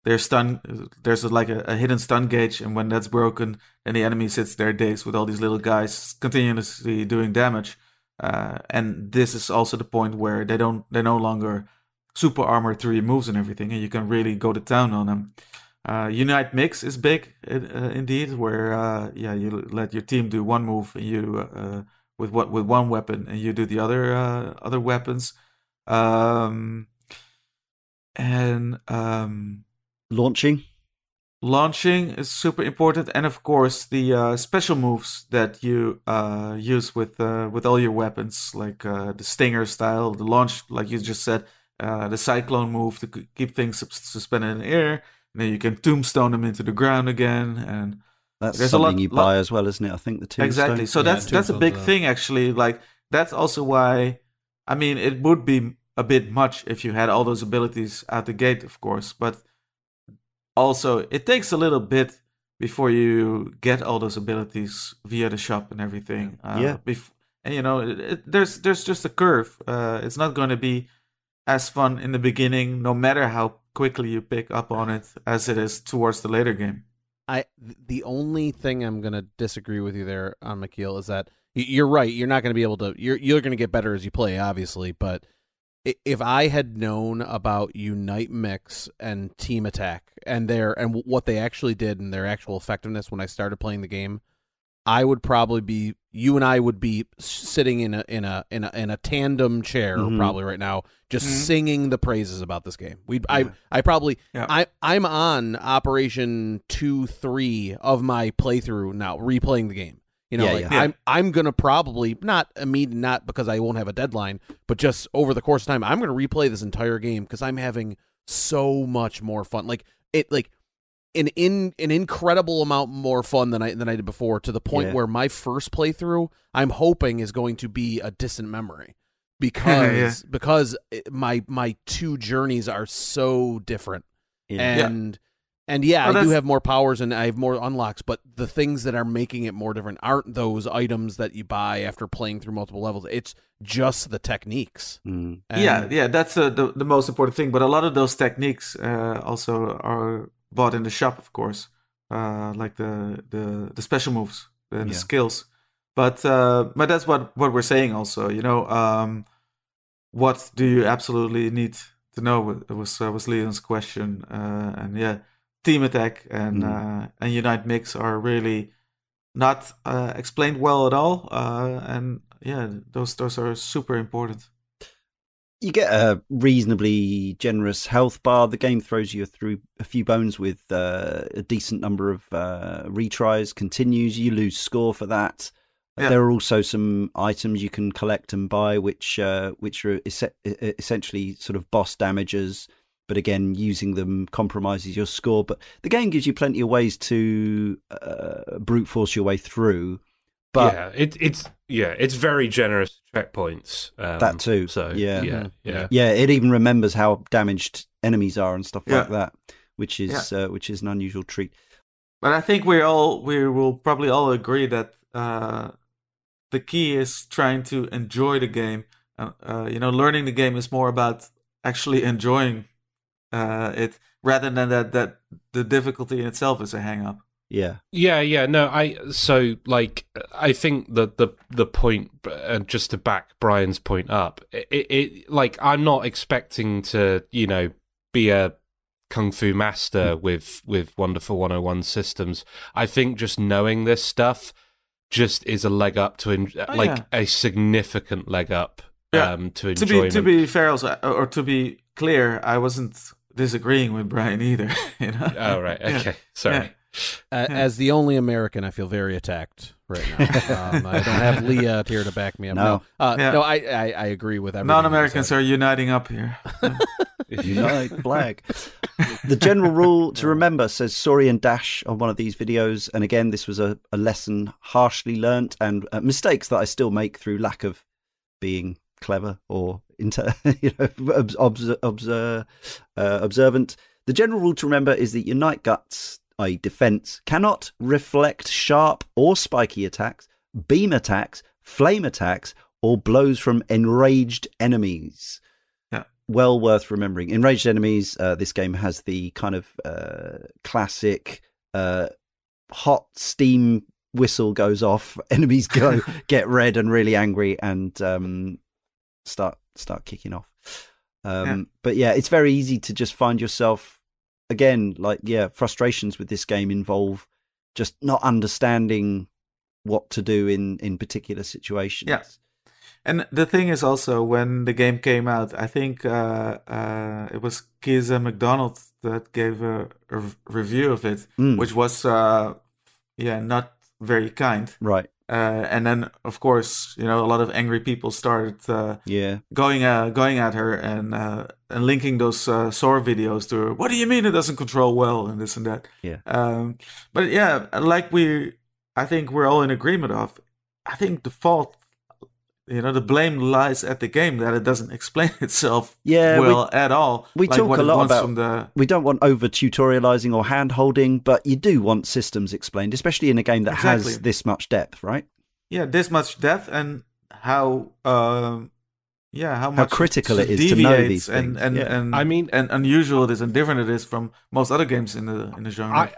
their stun. There's like a, a hidden stun gauge, and when that's broken, then the enemy sits there dazed with all these little guys continuously doing damage. Uh, and this is also the point where they don't they no longer super armor three moves and everything, and you can really go to town on them. Uh, Unite Mix is big, uh, indeed, where uh, yeah you let your team do one move and you uh, with what with one weapon and you do the other uh, other weapons. Um, and um, launching. launching is super important, and of course the uh, special moves that you uh, use with uh, with all your weapons, like uh, the stinger style, the launch, like you just said, uh, the cyclone move to keep things suspended in the air. And then you can tombstone them into the ground again, and That's There's a lot- you lot- buy as well, isn't it? I think the two exactly. So Yeah, that's that's a big thing, actually. Like that's also why. I mean, it would be a bit much if you had all those abilities out the gate, of course, but also it takes a little bit before you get all those abilities via the shop and everything. Uh, Yeah. bef- and you know, it, it, there's there's just a curve. Uh, it's not going to be as fun in the beginning, no matter how quickly you pick up on it, as it is towards the later game. I the only thing I'm gonna disagree with you there on Michiel is that you're right. You're not gonna be able to. You're you're gonna get better as you play, obviously. But if I had known about Unite Mix and Team Attack and their and what they actually did and their actual effectiveness when I started playing the game, I would probably be. You and I would be sitting in a in a in a in a tandem chair Mhm. probably right now, just Mhm. singing the praises about this game. We would I I probably Yeah. I I'm on Operation two three of my playthrough now, replaying the game. You know, Yeah, like yeah. I'm I'm gonna probably not immediate not because I won't have a deadline, but just over the course of time, I'm gonna replay this entire game because I'm having so much more fun. Like it like an in an incredible amount more fun than I than I did before to the point Yeah. where my first playthrough I'm hoping is going to be a distant memory *laughs* because because my my two journeys are so different Yeah. and and yeah, Well, I do have more powers and I have more unlocks, but the things that are making it more different aren't those items that you buy after playing through multiple levels. It's just the techniques. Mm. yeah, And- yeah, that's uh, the the most important thing. But a lot of those techniques uh, also are bought in the shop, of course, uh, like the the the special moves and the skills. But uh, but that's what what we're saying. Also, you know, um, what do you absolutely need to know? It was uh, was Leon's question, uh, and yeah, team attack and Mm. uh, and unite mix are really not uh, explained well at all. Uh, and yeah, those those are super important. you get a reasonably generous health bar. The game throws you through a few bones with uh, a decent number of uh, retries, continues. You lose score for that. Yeah. There are also some items you can collect and buy, which uh, which are es- essentially sort of boss damages. But again, using them compromises your score. But the game gives you plenty of ways to uh, brute force your way through. But yeah, it, it's yeah, it's very generous checkpoints. Um, That too, So yeah. yeah, yeah. Yeah, it even remembers how damaged enemies are and stuff like that, which is uh, which is an unusual treat. But I think we all we will probably all agree that uh, the key is trying to enjoy the game. Uh, uh, you know, learning the game is more about actually enjoying uh, it rather than that that the difficulty in itself is a hang up. Yeah, Yeah, yeah, no, I so like I think that the the point, uh, just to back Brian's point up, it, it like I'm not expecting to you know be a kung fu master with with wonderful 101 systems. I think just knowing this stuff just is a leg up to en- Oh, like yeah. a significant leg up Yeah. um, to to be to be fair also, or to be clear, I wasn't disagreeing with Brian either. *laughs* You know? Oh right, Yeah. okay, sorry. Yeah. A- Yeah. As the only American, I feel very attacked right now. um, I don't have *laughs* Leah here to back me up. No. No, uh, Yeah. no, I, I I agree with everything. Non-Americans are uniting up here. *laughs* Unite black. The general rule to remember says Saurian Dash on one of these videos. And again, this was a, a lesson harshly learnt and uh, mistakes that I still make through lack of being clever or inter- *laughs* you know, obs- obs- obs- uh, observant. The general rule to remember is that Unite Guts, i.e., defense, cannot reflect sharp or spiky attacks, beam attacks, flame attacks, or blows from enraged enemies well worth remembering. Enraged enemies. Uh, this game has the kind of uh, classic uh, hot steam whistle goes off. *laughs* Enemies go *laughs* get red and really angry and um, start start kicking off. Um, Yeah. But yeah, it's very easy to just find yourself again. Like yeah, frustrations with this game involve just not understanding what to do in in particular situations. Yeah. And the thing is also when the game came out, I think uh, uh, it was Keza MacDonald that gave a review of it, Mm, which was uh, yeah not very kind. right. Uh, and then of course you know a lot of angry people started uh, Yeah. going uh, going at her and uh, and linking those uh, SOAR videos to her. What do you mean it doesn't control well and this and that? Yeah. Um, but yeah, like we, I think we're all in agreement of. I think the fault, you know, the blame lies at the game that it doesn't explain *laughs* itself Yeah. we- well at all. we like talk a lot about- the we don't want over tutorializing or hand holding, but you do want systems explained, especially in a game that Exactly. has this much depth, right? yeah this much depth and how um yeah how much critical it is to know these and things, and, yeah. and I mean- and unusual it is and different it is from most other games in the in the genre. I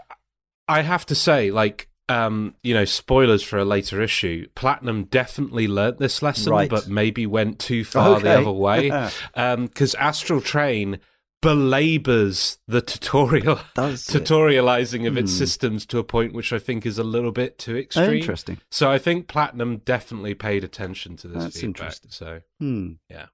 I have to say, like, um, you know, spoilers for a later issue. Platinum definitely learnt this lesson, Right. but maybe went too far the other way. *laughs* Because Astral Chain belabors the tutorial *laughs* tutorializing of its Hmm. systems to a point which I think is a little bit too extreme. Interesting. So I think Platinum definitely paid attention to this That's feedback. interesting. So Hmm. Yeah.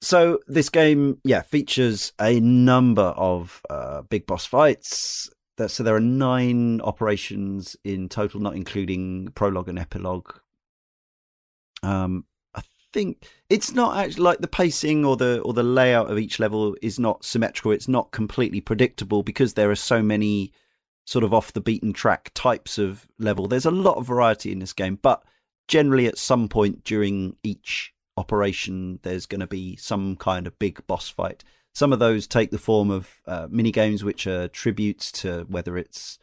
So this game, yeah, features a number of uh, big boss fights. That- So there are nine operations in total, not including prologue and epilogue. Um, I think it's not actually like the pacing or the or the layout of each level is not symmetrical. It's not completely predictable because there are so many sort of off the beaten track types of level. There's a lot of variety in this game, but generally at some point during each operation there's going to be some kind of big boss fight. Some of those take the form of uh, mini games which are tributes to whether it's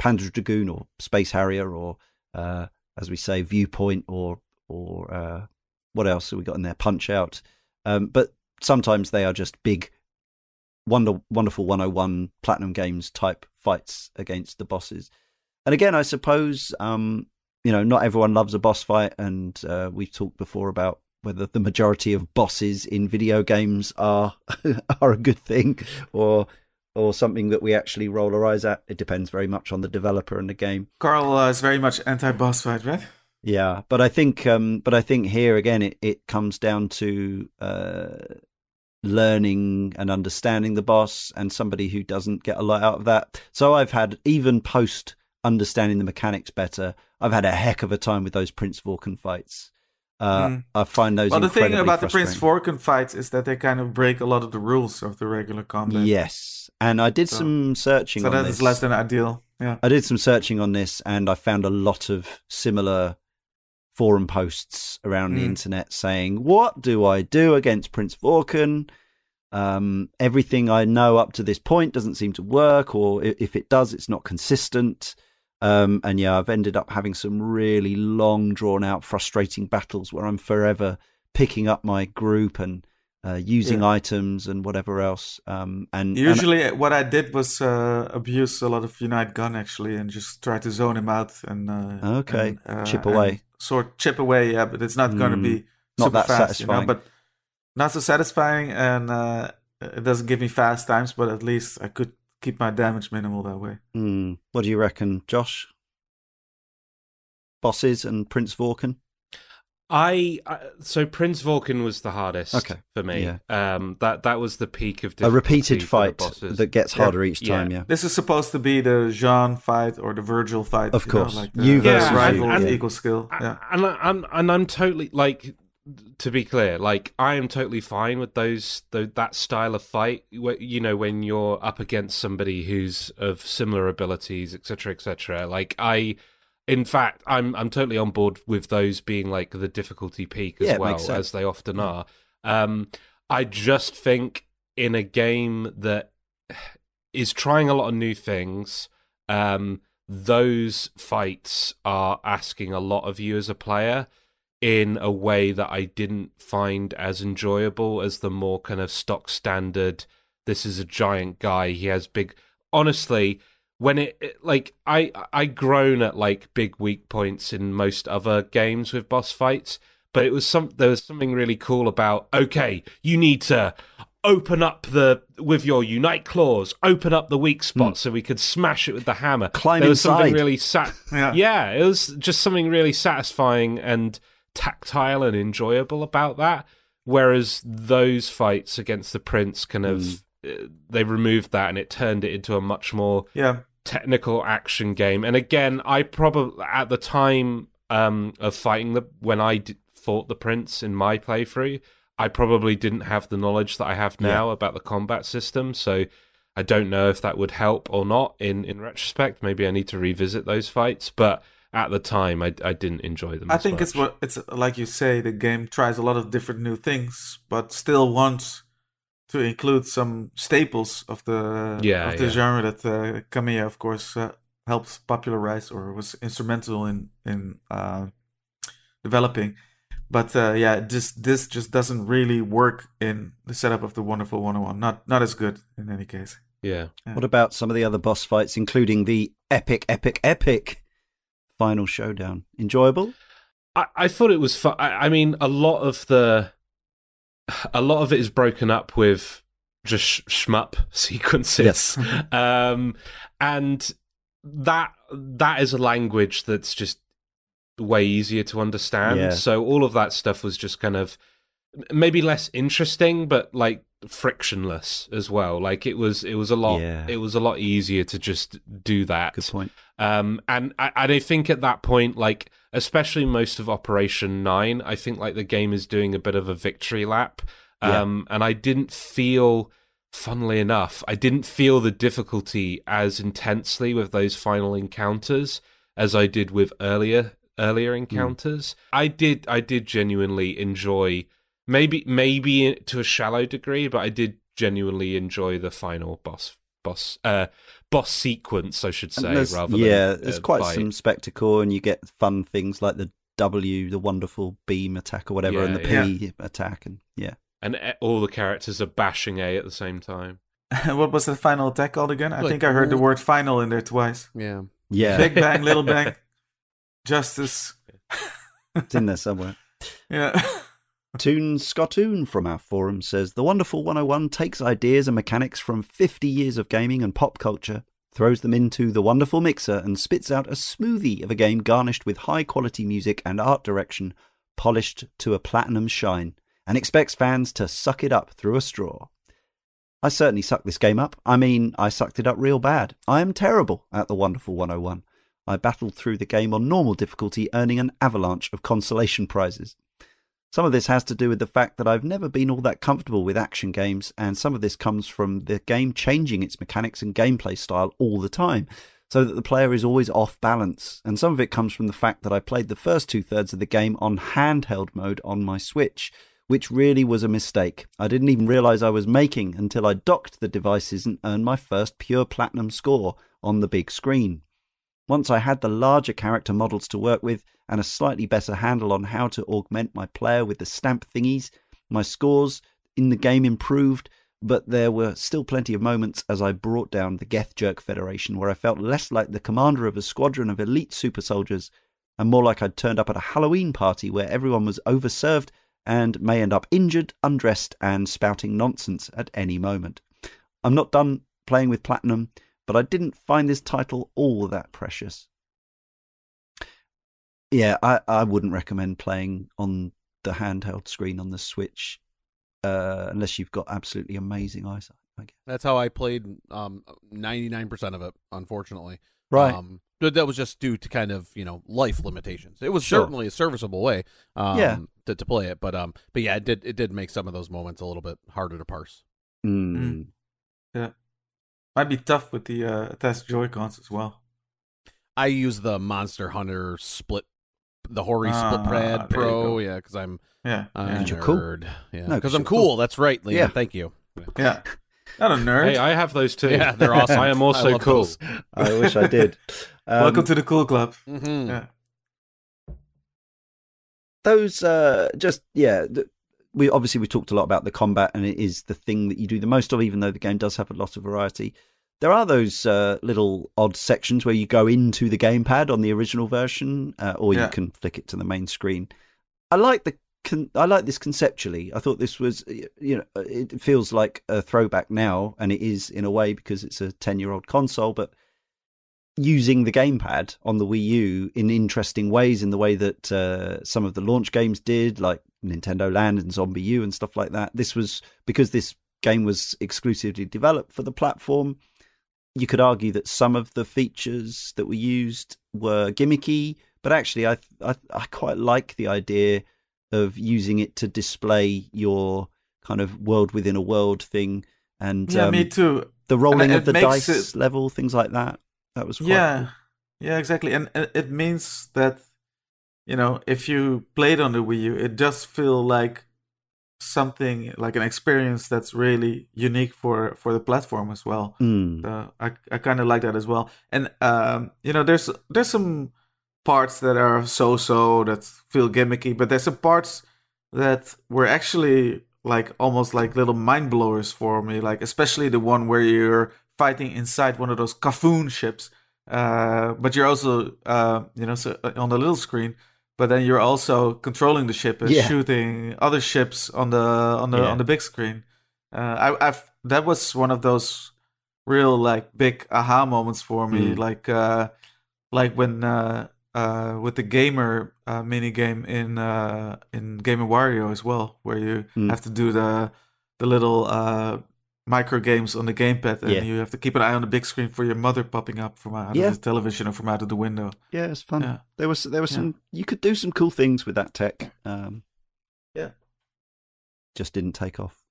Panzer Dragoon or Space Harrier or uh, as we say Viewpoint or or uh, what else have we got in there Punch Out. Um, but sometimes they are just big wonder wonderful 101 platinum games type fights against the bosses. And again I suppose um, you know not everyone loves a boss fight and uh, we've talked before about whether the majority of bosses in video games are *laughs* are a good thing or or something that we actually roll our eyes at. It depends very much on the developer and the game. Carl uh, is very much anti-boss fight, right? Yeah, but I think um, but I think here again it, it comes down to uh, learning and understanding the boss and somebody who doesn't get a lot out of that. So I've had even post understanding the mechanics better, I've had a heck of a time with those Prince Vorkken fights. Uh, Mm. I find those Well, the thing about the Prince. Vorkken fights is that they kind of break a lot of the rules of the regular combat. Yes, and I did So- some searching so on that is less than ideal. Yeah. I did some searching on this, and I found a lot of similar forum posts around the Mm. internet saying, "What do I do against Prince Vorkken? Um, everything I know up to this point doesn't seem to work, or if it does, it's not consistent." Um, and yeah, I've ended up having some really long, drawn out, frustrating battles where I'm forever picking up my group and uh, using Yeah. items and whatever else. Um, and and- Usually, what I did was uh, abuse a lot of Unite Gun actually, and just try to zone him out and uh, Okay. and, uh, Chip away. sort chip away. Yeah, but it's not going to be not that fast, you know. satisfying. But not so satisfying, and uh, it doesn't give me fast times. But at least I could keep my damage minimal that way. Hmm. What do you reckon, Josh? bosses and Prince Vorkken? I, I so Prince Vorkken was the hardest Okay. for me. Yeah. Um, that that was the peak of A difficulty repeated for the fight bosses. that gets Yeah. harder each time. Yeah. This is supposed to be the Jeanne fight or the Virgil fight. Of you know, course. like the You versus rival you, with equal skill. Yeah. and I'm and I'm totally like to be clear, like I am totally fine with those tho- that style of fight. You know, when you're up against somebody who's of similar abilities, etc., etc. Like I, in fact, I'm I'm totally on board with those being like the difficulty peak as Yeah, well as they often are. Um, I just think in a game that is trying a lot of new things. Um, those fights are asking a lot of you as a player in a way that I didn't find as enjoyable as the more kind of stock standard. This is a giant guy. He has big. Honestly, when it, it like I I groan at like big weak points in most other games with boss fights, but it was some there was something really cool about. Okay, you need to open up the with your unite claws open up the weak spot hmm. so we could smash it with the hammer Climb there was something really sat *laughs* Yeah. yeah it was just something really satisfying and tactile and enjoyable about that whereas those fights against the prince kind of uh, they removed that and it turned it into a much more Yeah. technical action game. And again, I probably at the time um, of fighting the when I d- fought the prince in my playthrough, I probably didn't have the knowledge that I have now about the combat system. So I don't know if that would help or not in in retrospect. Maybe I need to revisit those fights, but. At the time, I, I didn't enjoy them. I as think it's what it's like you say. The game tries a lot of different new things, but still wants to include some staples of the Yeah, of the yeah. genre that uh, Kamiya, of course, uh, helped popularize or was instrumental in in uh, developing. But uh, yeah, just this just doesn't really work in the setup of the Wonderful 101. Not not as good in any case. yeah. What about some of the other boss fights, including the epic, epic, epic final showdown? Enjoyable? I, I thought it was fun. I, I mean, a lot of the, a lot of it is broken up with just sh- shmup *laughs* sequences. *laughs* um, and that that is a language that's just way easier to understand. Yeah. So all of that stuff was just kind of maybe less interesting, but like frictionless as well. Like it was, it was a lot. Yeah. It was a lot easier to just do that. Good point. Um, and I, and I think at that point, like especially most of Operation Nine, I think like the game is doing a bit of a victory lap. Yeah. Um, and I didn't feel, funnily enough, I didn't feel the difficulty as intensely with those final encounters as I did with earlier earlier encounters. I did I did genuinely enjoy maybe maybe to a shallow degree, but I did genuinely enjoy the final boss boss uh boss sequence, I should say, rather yeah, than there's uh, quite fight. some spectacle, and you get fun things like the W, the wonderful beam attack or whatever, and the Yeah, P attack, and yeah. and uh, all the characters are bashing A at the same time. *laughs* what was the final attack called again? I Like, think I heard the word "final" in there twice. Yeah. Yeah, Big bang, little bang, *laughs* justice. it's in there somewhere. *laughs* Yeah. Toon Scottoon from our forum says The Wonderful 101 takes ideas and mechanics from 50 years of gaming and pop culture, throws them into the wonderful mixer, and spits out a smoothie of a game garnished with high quality music and art direction, polished to a platinum shine, and expects fans to suck it up through a straw. I certainly sucked this game up. I mean, I sucked it up real bad. I am terrible at The Wonderful 101. I battled through the game on normal difficulty, earning an avalanche of consolation prizes. Some of this has to do with the fact that I've never been all that comfortable with action games, and some of this comes from the game changing its mechanics and gameplay style all the time, so that the player is always off balance. And some of it comes from the fact that I played the first two thirds of the game on handheld mode on my Switch, which really was a mistake. I didn't even realize I was making until I docked the devices and earned my first pure platinum score on the big screen. Once I had the larger character models to work with and a slightly better handle on how to augment my player with the stamp thingies, my scores in the game improved, but there were still plenty of moments as I brought down the Geathjerk Federation where I felt less like the commander of a squadron of elite super soldiers and more like I'd turned up at a Halloween party where everyone was overserved and may end up injured, undressed, and spouting nonsense at any moment. I'm not done playing with Platinum, but I didn't find this title all that precious. Yeah, I, I wouldn't recommend playing on the handheld screen on the Switch uh, unless you've got absolutely amazing eyesight. I guess. That's how I played um 99% of it, unfortunately. Right. Um, but that was just due to kind of, you know, life limitations. It was Sure. certainly a serviceable way um Yeah. to, to play it, but um but yeah, it did it did make some of those moments a little bit harder to parse. Mm. Might be tough with the uh, attached Joy Cons as well. I use the Monster Hunter split the Hori split Ah, pad there pro, yeah, cuz I'm Yeah, I'm yeah. you're cool. Yeah. No, 'cause cuz I'm cool. cool. That's right, Liam. Yeah. Thank you. *laughs* yeah. Not a nerd. Hey, I have those too. Yeah, they're awesome. I am *laughs* also love cool. those. I wish I did. *laughs* Um, Welcome to the cool club. Mhm. Yeah. those uh just yeah th- we obviously we talked a lot about the combat and it is the thing that you do the most of even though the game does have a lot of variety. There are those uh, little odd sections where you go into the gamepad on the original version uh, or you can flick it to the main screen. I like the i like this conceptually. I thought this was you know it feels like a throwback now and it is in a way because it's a 10 year old console but using the gamepad on the Wii U in interesting ways, in the way that uh, some of the launch games did, like Nintendo Land and Zombie U and stuff like that. This was because this game was exclusively developed for the platform. You could argue that some of the features that were used were gimmicky, but actually, I I, I quite like the idea of using it to display your kind of world within a world thing and Yeah, um, me too. the rolling of the dice it- level, things like that. That was Yeah, yeah, exactly. And and it means that you know if you played on the Wii U, it does feel like something like an experience that's really unique for for the platform as well. Mm. So I I kind of like that as well. And um, you know, there's there's some parts that are so-so that feel gimmicky, but there's some parts that were actually like almost like little mind blowers for me. Like especially the one where you're fighting inside one of those Kafoon ships, uh, but you're also uh, you know so on the little screen. But then you're also controlling the ship and Yeah. shooting other ships on the on the Yeah. on the big screen. Uh, I, I've that was one of those real like big aha moments for me Mm. like uh like when uh uh with the gamer uh mini game in uh in Game & Wario as well where you Mm. have to do the the little uh micro games on the gamepad and Yeah. you have to keep an eye on the big screen for your mother popping up from out Yeah. of the television or from out of the window Yeah, it's fun. Yeah. There was there was Yeah. some you could do some cool things with that tech. Um, Yeah. just didn't take off.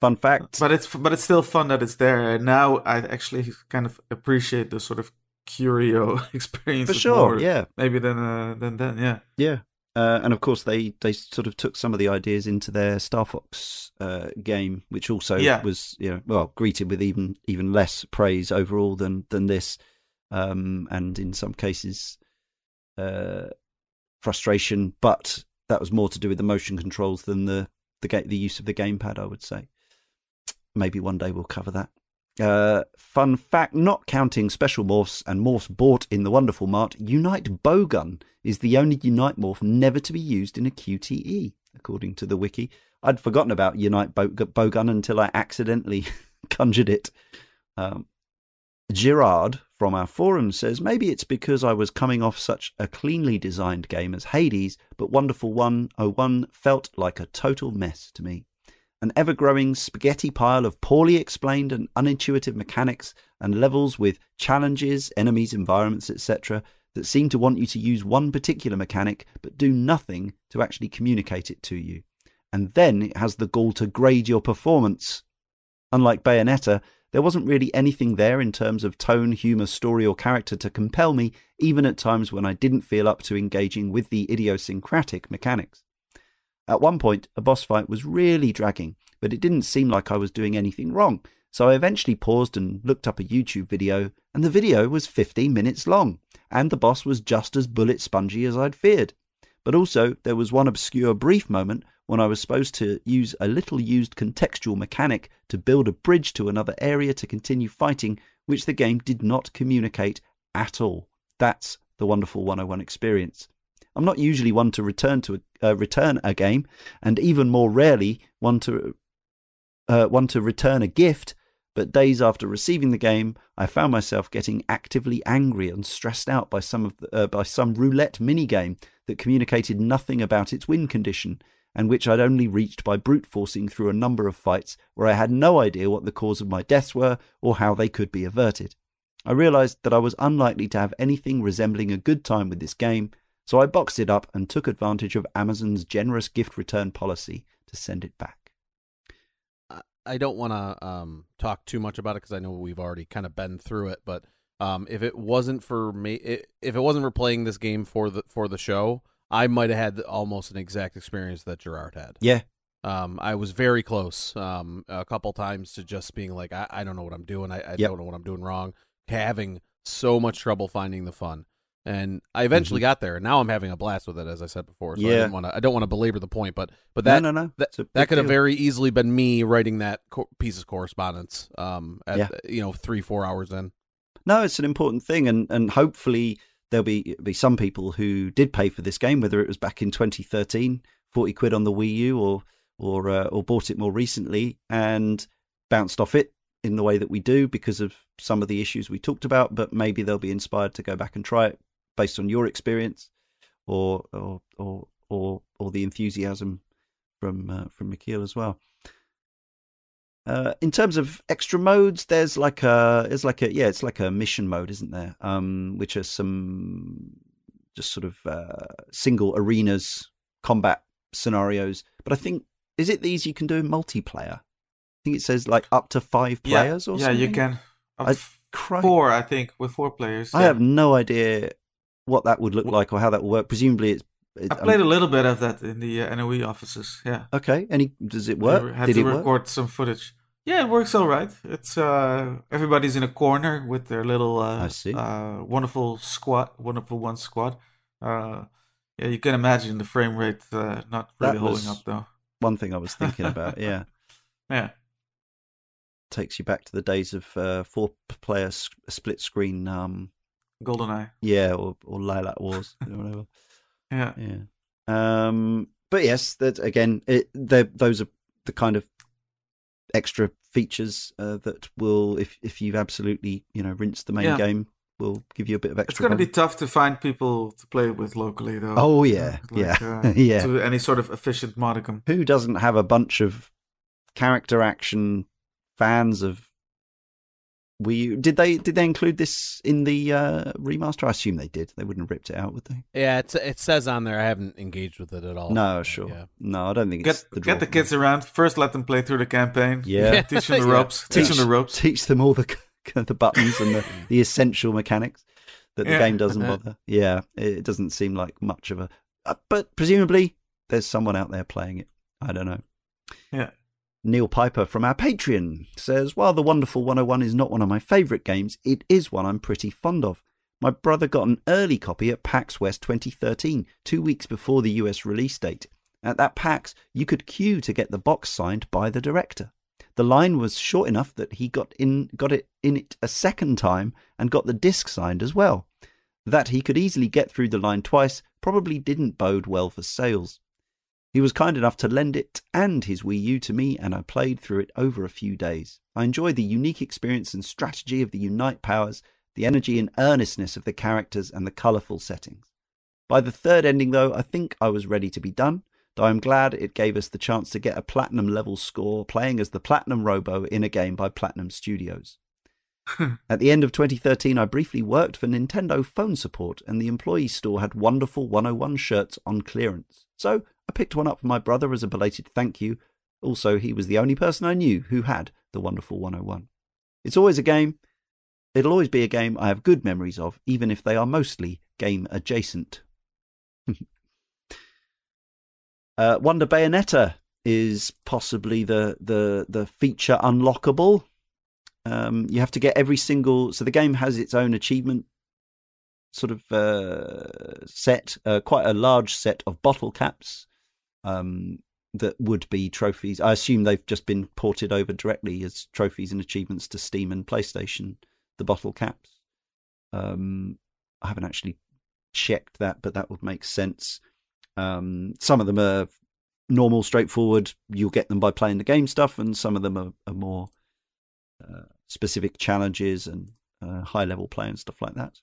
Fun fact. but it's but it's still fun that it's there and now i actually kind of appreciate the sort of curio *laughs* experience for sure, yeah, maybe than uh than then yeah yeah. Uh, and of course, they, they sort of took some of the ideas into their Star Fox uh, game, which also Yeah. was you know well greeted with even even less praise overall than than this, um, and in some cases, uh, frustration. But that was more to do with the motion controls than the the ga- the use of the gamepad. I would say. Maybe one day we'll cover that. Uh, fun fact: not counting special morphs and morphs bought in the Wonderful Mart, Unite Bowgun is the only Unite morph never to be used in a QTE, according to the wiki. I'd forgotten about Unite Bow- Bowgun until I accidentally *laughs* conjured it. Um, Girard from our forum says maybe it's because I was coming off such a cleanly designed game as Hades, but Wonderful 101 felt like a total mess to me. An ever growing spaghetti pile of poorly explained and unintuitive mechanics and levels with challenges, enemies, environments, etc., that seem to want you to use one particular mechanic but do nothing to actually communicate it to you. And then it has the gall to grade your performance. Unlike Bayonetta, there wasn't really anything there in terms of tone, humour, story, or character to compel me, even at times when I didn't feel up to engaging with the idiosyncratic mechanics. At one point, a boss fight was really dragging, but it didn't seem like I was doing anything wrong, so I eventually paused and looked up a YouTube video, and the video was 15 minutes long, and the boss was just as bullet spongy as I'd feared. But also, there was one obscure brief moment when I was supposed to use a little used contextual mechanic to build a bridge to another area to continue fighting, which the game did not communicate at all. That's the wonderful 101 experience. I'm not usually one to return to a, uh, return a game, and even more rarely one to uh, one to return a gift. but days after receiving the game, I found myself getting actively angry and stressed out by some of the, uh, by some roulette minigame that communicated nothing about its win condition and which I'd only reached by brute forcing through a number of fights where I had no idea what the cause of my deaths were or how they could be averted. I realized that I was unlikely to have anything resembling a good time with this game, so I boxed it up and took advantage of Amazon's generous gift return policy to send it back. I don't want to um, talk too much about it because I know we've already kind of been through it. But um, if it wasn't for me, if it wasn't for playing this game for the for the show, I might have had almost an exact experience that Gerard had. Yeah. Um, I was very close um, a couple times to just being like, I, I don't know what I'm doing. I, I Yep. don't know what I'm doing wrong. Having so much trouble finding the fun. And I eventually got there, and now I'm having a blast with it, as I said before. So I Mm-hmm. Yeah. didn't want to. I don't want to belabor the point, but but that no, no, no. that, that could have very easily been me writing that co- piece of correspondence um at Yeah. you know three four hours in No, it's an important thing, and and hopefully there'll be be some people who did pay for this game, whether it was back in 2013, 40 quid on the Wii U, or or uh, or bought it more recently and bounced off it in the way that we do because of some of the issues we talked about. But maybe they'll be inspired to go back and try it based on your experience, or or or or, or the enthusiasm from uh, from Michiel as well. Uh, in terms of extra modes, there's like a, there's like a, yeah, it's like a mission mode, isn't there? Um, which are some just sort of uh, single arenas, combat scenarios. But I think is it these you can do in multiplayer? I think it says like up to five players yeah, or yeah, something. you can. I- four, I think, with four players. I yeah. have no idea what that would look like or how that will work. Presumably, it's. It, I um, played a little bit of that in the uh, NOE offices. Yeah. okay. Any does it I work? had Did to it work? record some footage. Yeah, it works all right. It's uh everybody's in a corner with their little uh, I see. uh wonderful squad, wonderful one squad. Uh yeah, you can imagine the frame rate uh, not really holding up though. One thing I was thinking *laughs* about. Yeah. Yeah. takes you back to the days of uh, four player s- split screen um GoldenEye. yeah or or Lylat Wars or whatever *laughs* Yeah. yeah um but yes that again it those are the kind of extra features uh, that will if if you've absolutely you know rinsed the main Yeah. game will give you a bit of extra It's going to be tough to find people to play with locally though. oh yeah like, yeah uh, *laughs* yeah To any sort of efficient modicum. who doesn't have a bunch of character action fans of we did they did they include this in the uh remaster i assume they did they wouldn't have ripped it out would they yeah it's, it says on there i haven't engaged with it at all no sure yeah. no i don't think it's Get the get the draw. kids around. First, let them play through the campaign. yeah *laughs* Teach them the *laughs* Yeah. ropes. Teach them the ropes. *laughs* teach them all the the buttons and the, the essential mechanics that the Yeah. game doesn't bother yeah it doesn't seem like much of a uh, but presumably there's someone out there playing it i don't know Yeah. Neil Piper from our Patreon says, While The Wonderful 101 is not one of my favourite games, it is one I'm pretty fond of. My brother got an early copy at PAX West 2013, two weeks before the US release date. At that PAX, you could queue to get the box signed by the director. The line was short enough that he got in got it in it a second time and got the disc signed as well. That he could easily get through the line twice probably didn't bode well for sales. He was kind enough to lend it and his Wii U to me, and I played through it over a few days. I enjoyed the unique experience and strategy of the Unite powers, the energy and earnestness of the characters, and the colourful settings. By the third ending, though, I think I was ready to be done, though I'm glad it gave us the chance to get a platinum level score playing as the Platinum Robo in a game by Platinum Studios. *laughs* At the end of 2013, I briefly worked for Nintendo phone support, and the employee store had wonderful 101 shirts on clearance. So I picked one up for my brother as a belated thank you. Also, he was the only person I knew who had the wonderful 101. It's always a game. It'll always be a game I have good memories of, even if they are mostly game adjacent. *laughs* uh, Wonder Bayonetta is possibly the, the, the feature unlockable. Um, you have to get every single. So the game has its own achievement sort of uh, set, uh, quite a large set of bottle caps um, that would be trophies. I assume they've just been ported over directly as trophies and achievements to Steam and PlayStation. The bottle caps. Um, I haven't actually checked that, but that would make sense. Um, some of them are normal, straightforward. You'll get them by playing the game stuff, and some of them are, are more specific challenges and uh, high level play and stuff like that.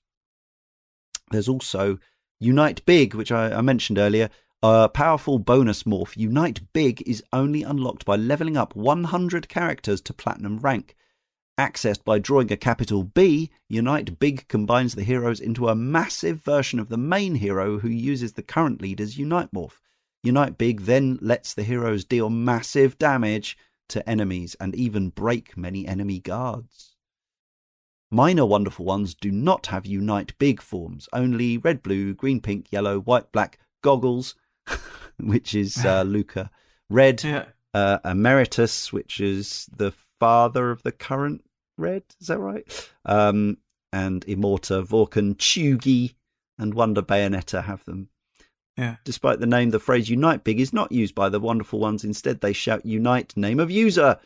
There's also Unite Big, which I, I mentioned earlier. A powerful bonus morph. Unite Big is only unlocked by leveling up 100 characters to platinum rank. Accessed by drawing a capital B, Unite Big combines the heroes into a massive version of the main hero who uses the current leader's Unite morph. Unite Big then lets the heroes deal massive damage to enemies and even break many enemy guards. Minor Wonderful Ones do not have Unite Big forms, only red, blue, green, pink, yellow, white, black, goggles, *laughs* which is uh, *laughs* Luka, red, Yeah. uh, Emeritus, which is the father of the current red, is that right? Um, and Immorta, Vorkken, Chewgi, and Wonder Bayonetta have them. Yeah. Despite the name, the phrase Unite Big is not used by the Wonderful Ones. Instead, they shout Unite Name of User,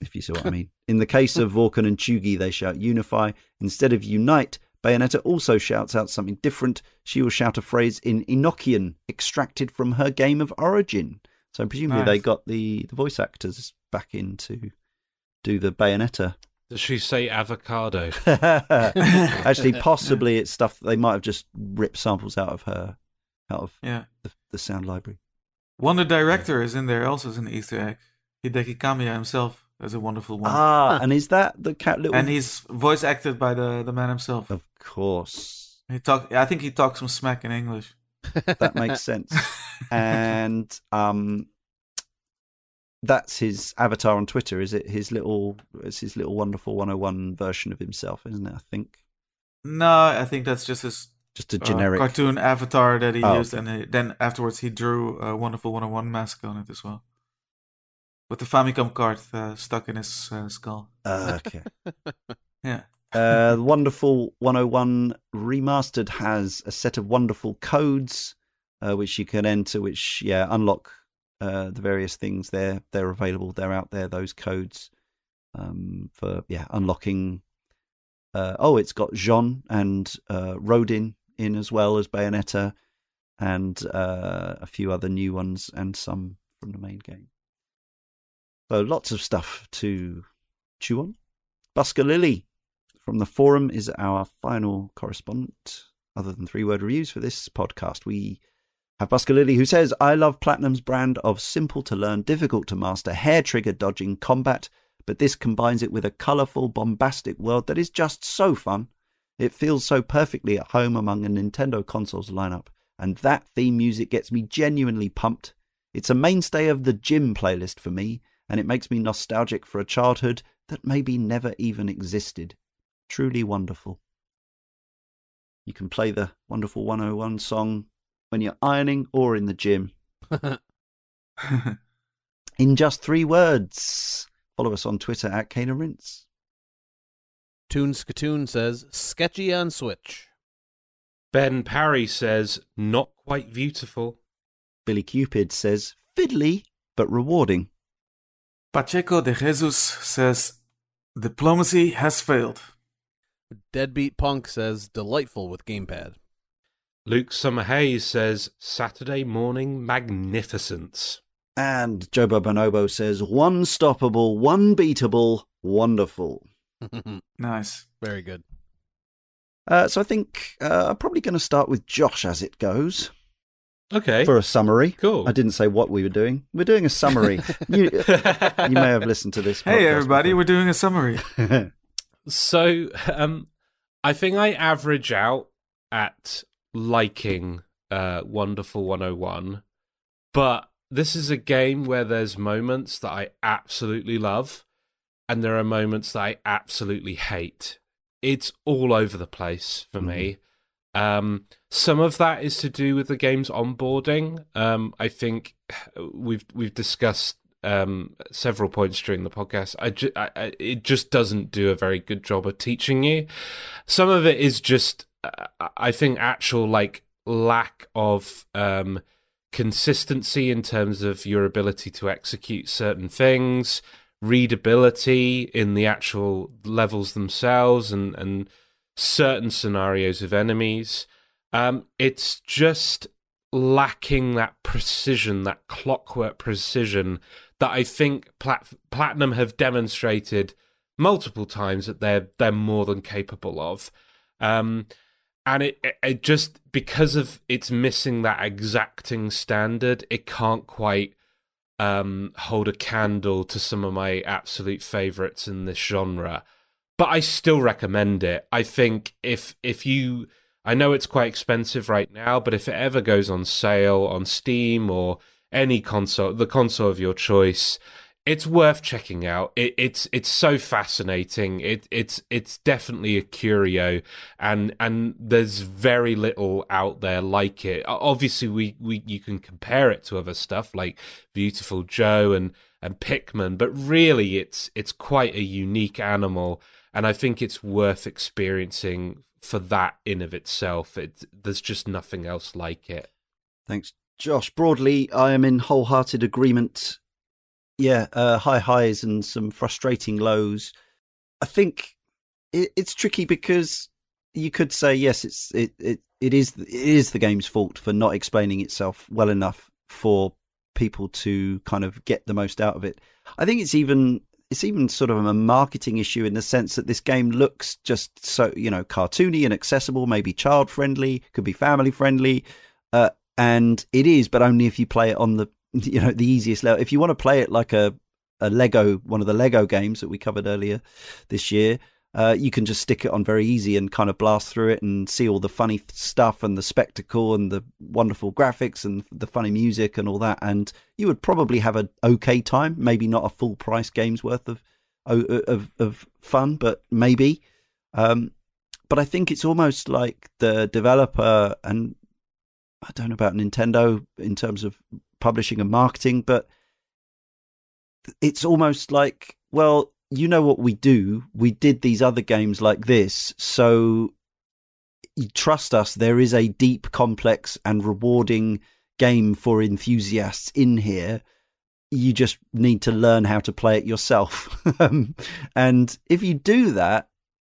if you see what I *laughs* mean. In the case of Vorkken and Chewgi, they shout Unify. Instead of Unite, Bayonetta also shouts out something different. She will shout a phrase in Enochian, extracted from her game of Origin. So presumably they got the, the voice actors back in to do the Bayonetta. Does she say avocado? *laughs* *laughs* Actually, possibly it's stuff that they might have just ripped samples out of her, out of Yeah. the, the sound library. Wonder Director is in there also as an Easter egg. Hideki Kamiya himself is a wonderful one. Ah, and is that the cat little? and he's voice acted by the, the man himself. of course, He talk. I think he talks some smack in English. that makes sense. *laughs* and um, that's his avatar on Twitter, is it? His little, it's his little wonderful 101 version of himself, isn't it? I think No, I think that's just his just a uh, generic. cartoon avatar that he Oh, used, and he, then afterwards he drew a wonderful 101 mask on it as well, with the Famicom card uh, stuck in his uh, skull. Uh, *laughs* okay. Yeah. Uh, Wonderful 101 Remastered has a set of wonderful codes uh, which you can enter, which yeah unlock uh, the various things. They're they're available. They're out there. Those codes um, for yeah unlocking. Uh, oh, it's got Jeanne and uh, Rodin in as well as Bayonetta, and uh, a few other new ones, and some from the main game. So lots of stuff to chew on. Busker Lily from the forum is our final correspondent, other than three word reviews for this podcast. We have Busker Lily who says, I love Platinum's brand of simple to learn, difficult to master, hair trigger dodging combat, but this combines it with a colourful, bombastic world that is just so fun. It feels so perfectly at home among a Nintendo consoles lineup, and that theme music gets me genuinely pumped. It's a mainstay of the gym playlist for me, and it makes me nostalgic for a childhood that maybe never even existed. Truly wonderful. You can play the Wonderful 101 song when you're ironing or in the gym *laughs* in just three words. Follow us on Twitter at Cane and Rinse. Toon Skatoon says, sketchy on Switch. Ben Parry says, not quite beautiful. Billy Cupid says, fiddly but rewarding. Pacheco de Jesus says, diplomacy has failed. Deadbeat Punk says, delightful with gamepad. Luke Summer Hayes says, Saturday morning magnificence. And Joba Bonobo says, one stoppable, one beatable, wonderful. *laughs* Nice. Very good. Uh, so I think uh, I'm probably going to start with Josh as it goes Okay. for a summary. Cool. I didn't say what we were doing. We're doing a summary. *laughs* you, you may have listened to this. *laughs* Hey podcast everybody, we're doing a summary. So, um, I think I average out at liking uh, Wonderful 101, but this is a game where there's moments that I absolutely love, and there are moments that I absolutely hate. It's all over the place for me. Um, some of that is to do with the game's onboarding. Um, I think we've we've discussed um, several points during the podcast. I, ju- I, I it just doesn't do a very good job of teaching you. Some of it is just uh, I think actual like lack of um, consistency in terms of your ability to execute certain things, readability in the actual levels themselves, and and certain scenarios of enemies. Um, it's just lacking that precision, that clockwork precision that I think Plat- Platinum have demonstrated multiple times that they're they're more than capable of. Um, and it, it, it just because of it's missing that exacting standard, it can't quite um, hold a candle to some of my absolute favorites in this genre. But I still recommend it. I think if if you I know it's quite expensive right now, but if it ever goes on sale on Steam or any console, the console of your choice, it's worth checking out. It, it's it's so fascinating. It it's it's definitely a curio, and and there's very little out there like it. Obviously, we, we you can compare it to other stuff like Viewtiful Joe and and Pikmin, but really, it's it's quite a unique animal, and I think it's worth experiencing for that in of itself. It there's just nothing else like it. Thanks, Josh. Broadly, I am in wholehearted agreement yeah, uh, high highs and some frustrating lows. I think it, it's tricky because you could say yes, it's it, it it is it is the game's fault for not explaining itself well enough for people to kind of get the most out of it. I think it's even it's even sort of a marketing issue in the sense that this game looks just so you know cartoony and accessible, maybe child friendly, could be family friendly, uh, and it is, but only if you play it on the *laughs* you know the easiest level. If you want to play it like a a Lego, one of the Lego games that we covered earlier this year, uh, you can just stick it on very easy and kind of blast through it and see all the funny stuff and the spectacle and the wonderful graphics and the funny music and all that. And you would probably have an okay time, maybe not a full price game's worth of of of fun, but maybe. Um, but I think it's almost like the developer and I don't know about Nintendo in terms of publishing and marketing, but it's almost like, well, you know what we do. We did these other games like this, so trust us. There is a deep, complex, and rewarding game for enthusiasts in here. You just need to learn how to play it yourself. *laughs* Um, and if you do that,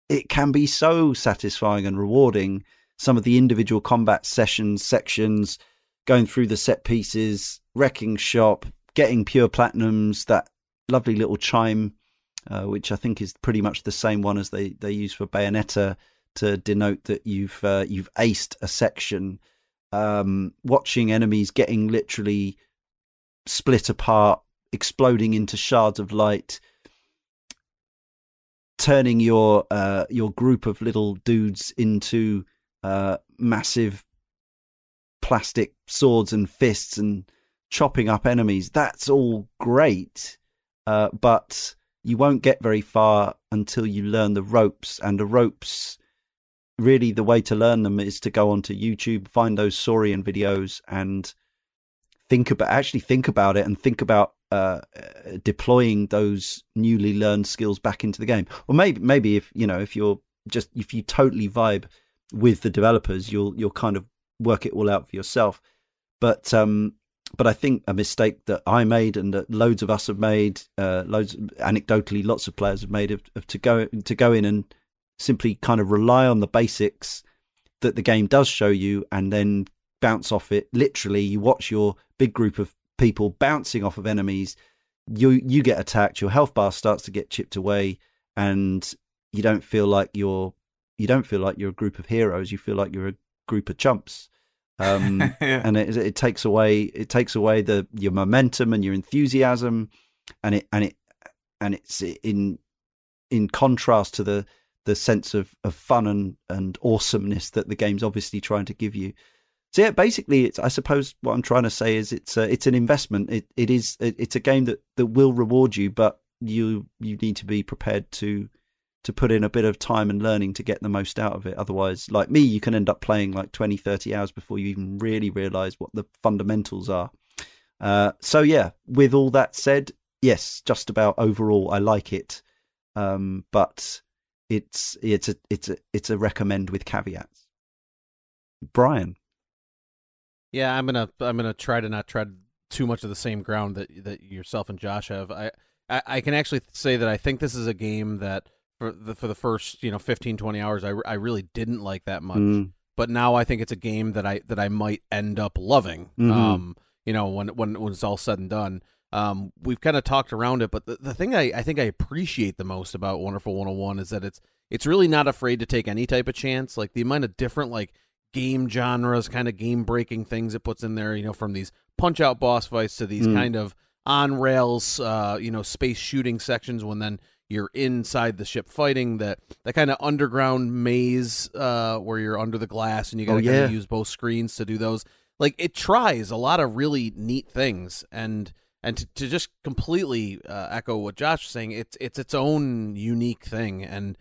it can be so satisfying and rewarding. Some of the individual combat sessions, sections, going through the set pieces, wrecking shop, getting pure platinums, that lovely little chime, uh, which I think is pretty much the same one as they, they use for Bayonetta to denote that you've uh, you've aced a section. Um, watching enemies getting literally split apart, exploding into shards of light, turning your uh, your group of little dudes into uh, massive plastic swords and fists and chopping up enemies. That's all great, uh, but you won't get very far until you learn the ropes. And the ropes, really, the way to learn them is to go onto YouTube, find those Saurian videos, and think about actually think about it and think about uh, deploying those newly learned skills back into the game. Or maybe maybe if you know if you're just if you totally vibe with the developers, you'll you'll kind of work it all out for yourself. But um, but I think a mistake that I made and that loads of us have made, uh, loads anecdotally, lots of players have made of, of to go to go in and simply kind of rely on the basics that the game does show you, and then bounce off it. Literally, you watch your big group of people bouncing off of enemies. You you get attacked. Your health bar starts to get chipped away, and you don't feel like you're you don't feel like you're a group of heroes. You feel like you're a group of chumps. Um, *laughs* yeah. and it, it takes away it takes away the your momentum and your enthusiasm, and it and it and it's in in contrast to the the sense of, of fun and, and awesomeness that the game's obviously trying to give you. So yeah, basically, it's I suppose what I'm trying to say is it's a, it's an investment. It it is it's a game that, that will reward you, but you you need to be prepared to to put in a bit of time and learning to get the most out of it. Otherwise, like me, you can end up playing like 20, 30 hours before you even really realize what the fundamentals are. Uh, so, yeah, with all that said, yes, just about overall, I like it. Um, but it's it's a it's a it's a recommend with caveats. Brian, yeah, I'm gonna I'm gonna try to not tread too much of the same ground that that yourself and Josh have. I I, I can actually say that I think this is a game that for the for the first you know 15 20 hours I, I really didn't like that much mm. but now I think it's a game that I that I might end up loving mm-hmm. um you know when when when it's all said and done um, we've kind of talked around it, but the, the thing I, I think I appreciate the most about Wonderful 101 is that it's it's really not afraid to take any type of chance. Like the amount of different like game genres, kind of game breaking things it puts in there. You know, from these punch out boss fights to these Mm. kind of on rails, uh, you know, space shooting sections. When then you're inside the ship fighting that that kind of underground maze uh, where you're under the glass and you got to Oh, yeah. use both screens to do those. Like it tries a lot of really neat things and. And to, to just completely uh, echo what Josh was saying, it's it's its own unique thing, and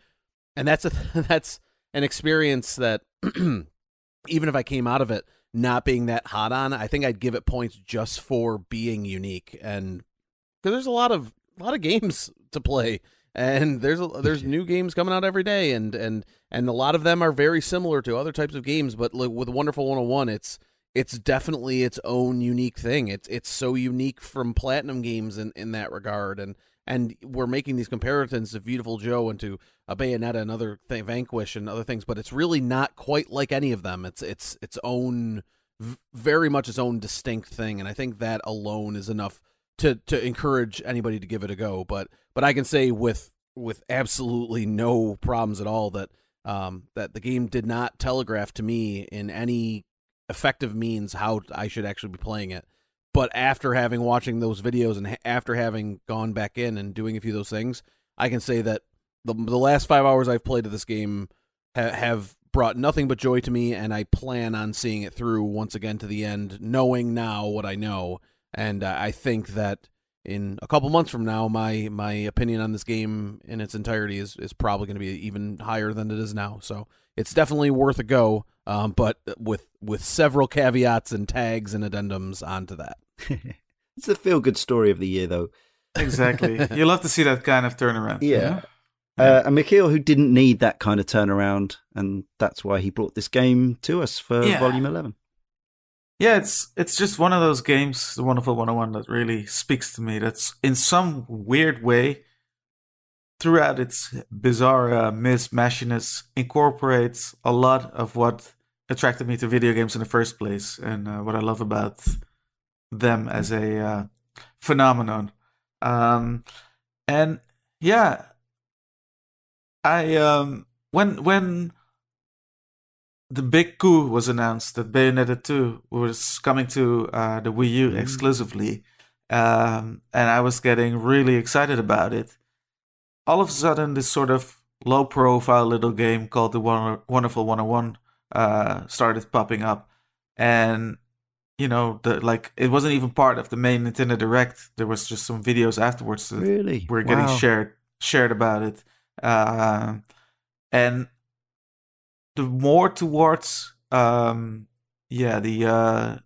and that's a *laughs* that's an experience that *clears throat* even if I came out of it not being that hot on, I think I'd give it points just for being unique and because there's a lot of a lot of games to play and there's a, there's *laughs* new games coming out every day and and and a lot of them are very similar to other types of games but like with Wonderful 101 it's it's definitely its own unique thing it's it's so unique from platinum games in in that regard and and we're making these comparisons to Viewtiful Joe and to a Bayonetta and other thing, Vanquish and other things, but it's really not quite like any of them. It's it's its own, v- very much its own distinct thing, and I think that alone is enough to to encourage anybody to give it a go. But but I can say with with absolutely no problems at all that um that the game did not telegraph to me in any effective means how I should actually be playing it. But after having watching those videos and ha- after having gone back in and doing a few of those things, I can say that the the last five hours I've played of this game ha- have brought nothing but joy to me, and I plan on seeing it through once again to the end, knowing now what I know. And uh, I think that in a couple months from now, my my opinion on this game in its entirety is is probably going to be even higher than it is now. So it's definitely worth a go, um, but with with several caveats and tags and addendums onto that. *laughs* it's the feel good story of the year, though. Exactly. *laughs* you love to see that kind of turnaround. Yeah. Uh, and Michiel, who didn't need that kind of turnaround, and that's why he brought this game to us for Yeah. Volume 11. Yeah, it's it's just one of those games, the Wonderful 101, that really speaks to me. That's in some weird way, throughout its bizarre uh, mismashiness, incorporates a lot of what attracted me to video games in the first place, and uh, what I love about them as a uh, phenomenon. Um, and yeah, I um when when the big coup was announced that Bayonetta 2 was coming to uh, the Wii U Mm. exclusively, um, and I was getting really excited about it. All of a sudden, this sort of low profile little game called the Wonderful 101 uh, started popping up. And, you know, the like it wasn't even part of the main Nintendo Direct. There was just some videos afterwards that Really? were getting Wow. shared shared about it. Um and the more towards um yeah the uh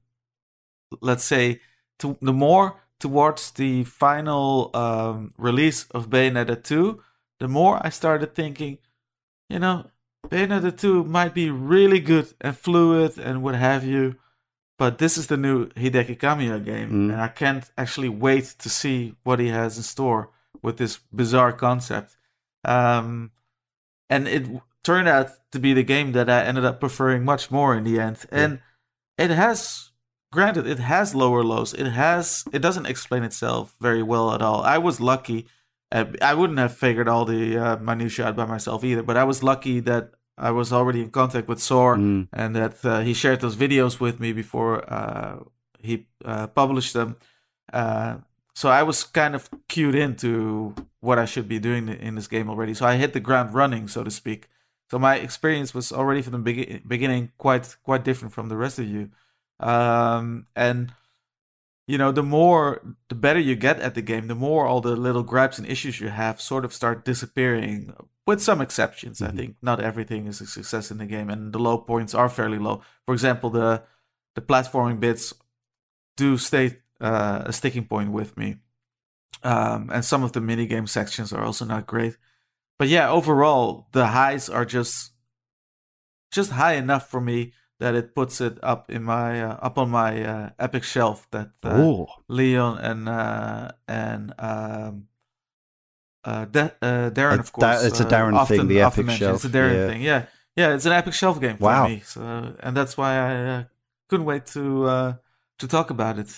let's say to the more towards the final um release of Bayonetta 2 the more I started thinking you know Bayonetta 2 might be really good and fluid and what have you but this is the new Hideki Kamiya game Mm. and I can't actually wait to see what he has in store with this bizarre concept um and it turned out to be the game that I ended up preferring much more in the end. And it has, granted, it has lower lows. It has, it doesn't explain itself very well at all. I was lucky. I wouldn't have figured all the uh, minutia out by myself either, but I was lucky that I was already in contact with Sor Mm. and that uh, he shared those videos with me before uh, he uh, published them. Uh, so I was kind of cued into what I should be doing in this game already. So I hit the ground running, so to speak. So my experience was already from the begi- beginning quite quite different from the rest of you. Um, and you know, the more the better you get at the game, the more all the little gripes and issues you have sort of start disappearing. With some exceptions, I Mhm. think not everything is a success in the game, and the low points are fairly low. For example, the the platforming bits do stay uh, a sticking point with me. Um, and some of the minigame sections are also not great. But yeah, overall, the highs are just just high enough for me that it puts it up in my uh, up on my uh, epic shelf that uh, Leon and uh, and um, uh, Da- uh, Darren, of course. It's a Darren often, thing, the epic mention. It's a shelf, Darren yeah. thing. Yeah, yeah, it's an epic shelf game for Wow. me. So, and that's why I uh, couldn't wait to uh, to talk about it.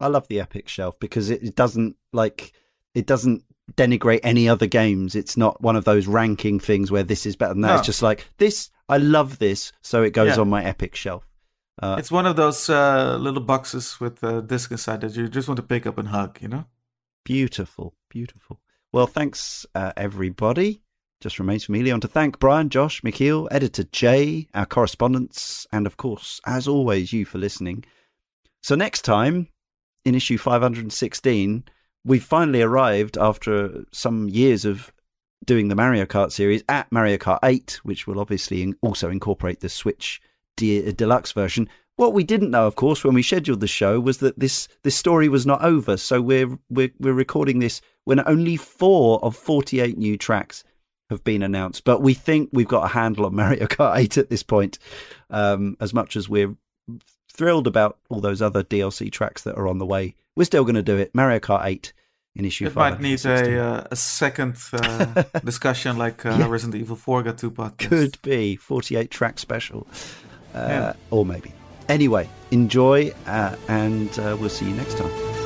I love the Epic shelf because it, it doesn't like it doesn't denigrate any other games. It's not one of those ranking things where this is better than that. No. It's just like this. I love this, so it goes Yeah. on my Epic shelf. Uh, It's one of those uh, little boxes with a disc inside that you just want to pick up and hug, you know? Beautiful, beautiful. Well, thanks, uh, everybody. Just remains for me, Leon, to thank Brian, Josh, Michiel, editor Jay, our correspondents, and of course, as always, you for listening. So, next time, in issue 516, we've finally arrived after some years of doing the Mario Kart series at Mario Kart 8, which will obviously also incorporate the Switch de- deluxe version. What we didn't know, of course, when we scheduled the show, was that this this story was not over. So we're we're we're recording this when only four of forty eight new tracks have been announced. But we think we've got a handle on *laughs* Mario Kart Eight at this point. Um, as much as we're thrilled about all those other DLC tracks that are on the way, we're still going to do it. Mario Kart Eight in issue. It might need a uh, a second uh, *laughs* discussion like uh, Yeah. Resident Evil 4 got two podcasts. could be 48 track special uh, Yeah. or maybe anyway enjoy uh, and uh, we'll see you next time101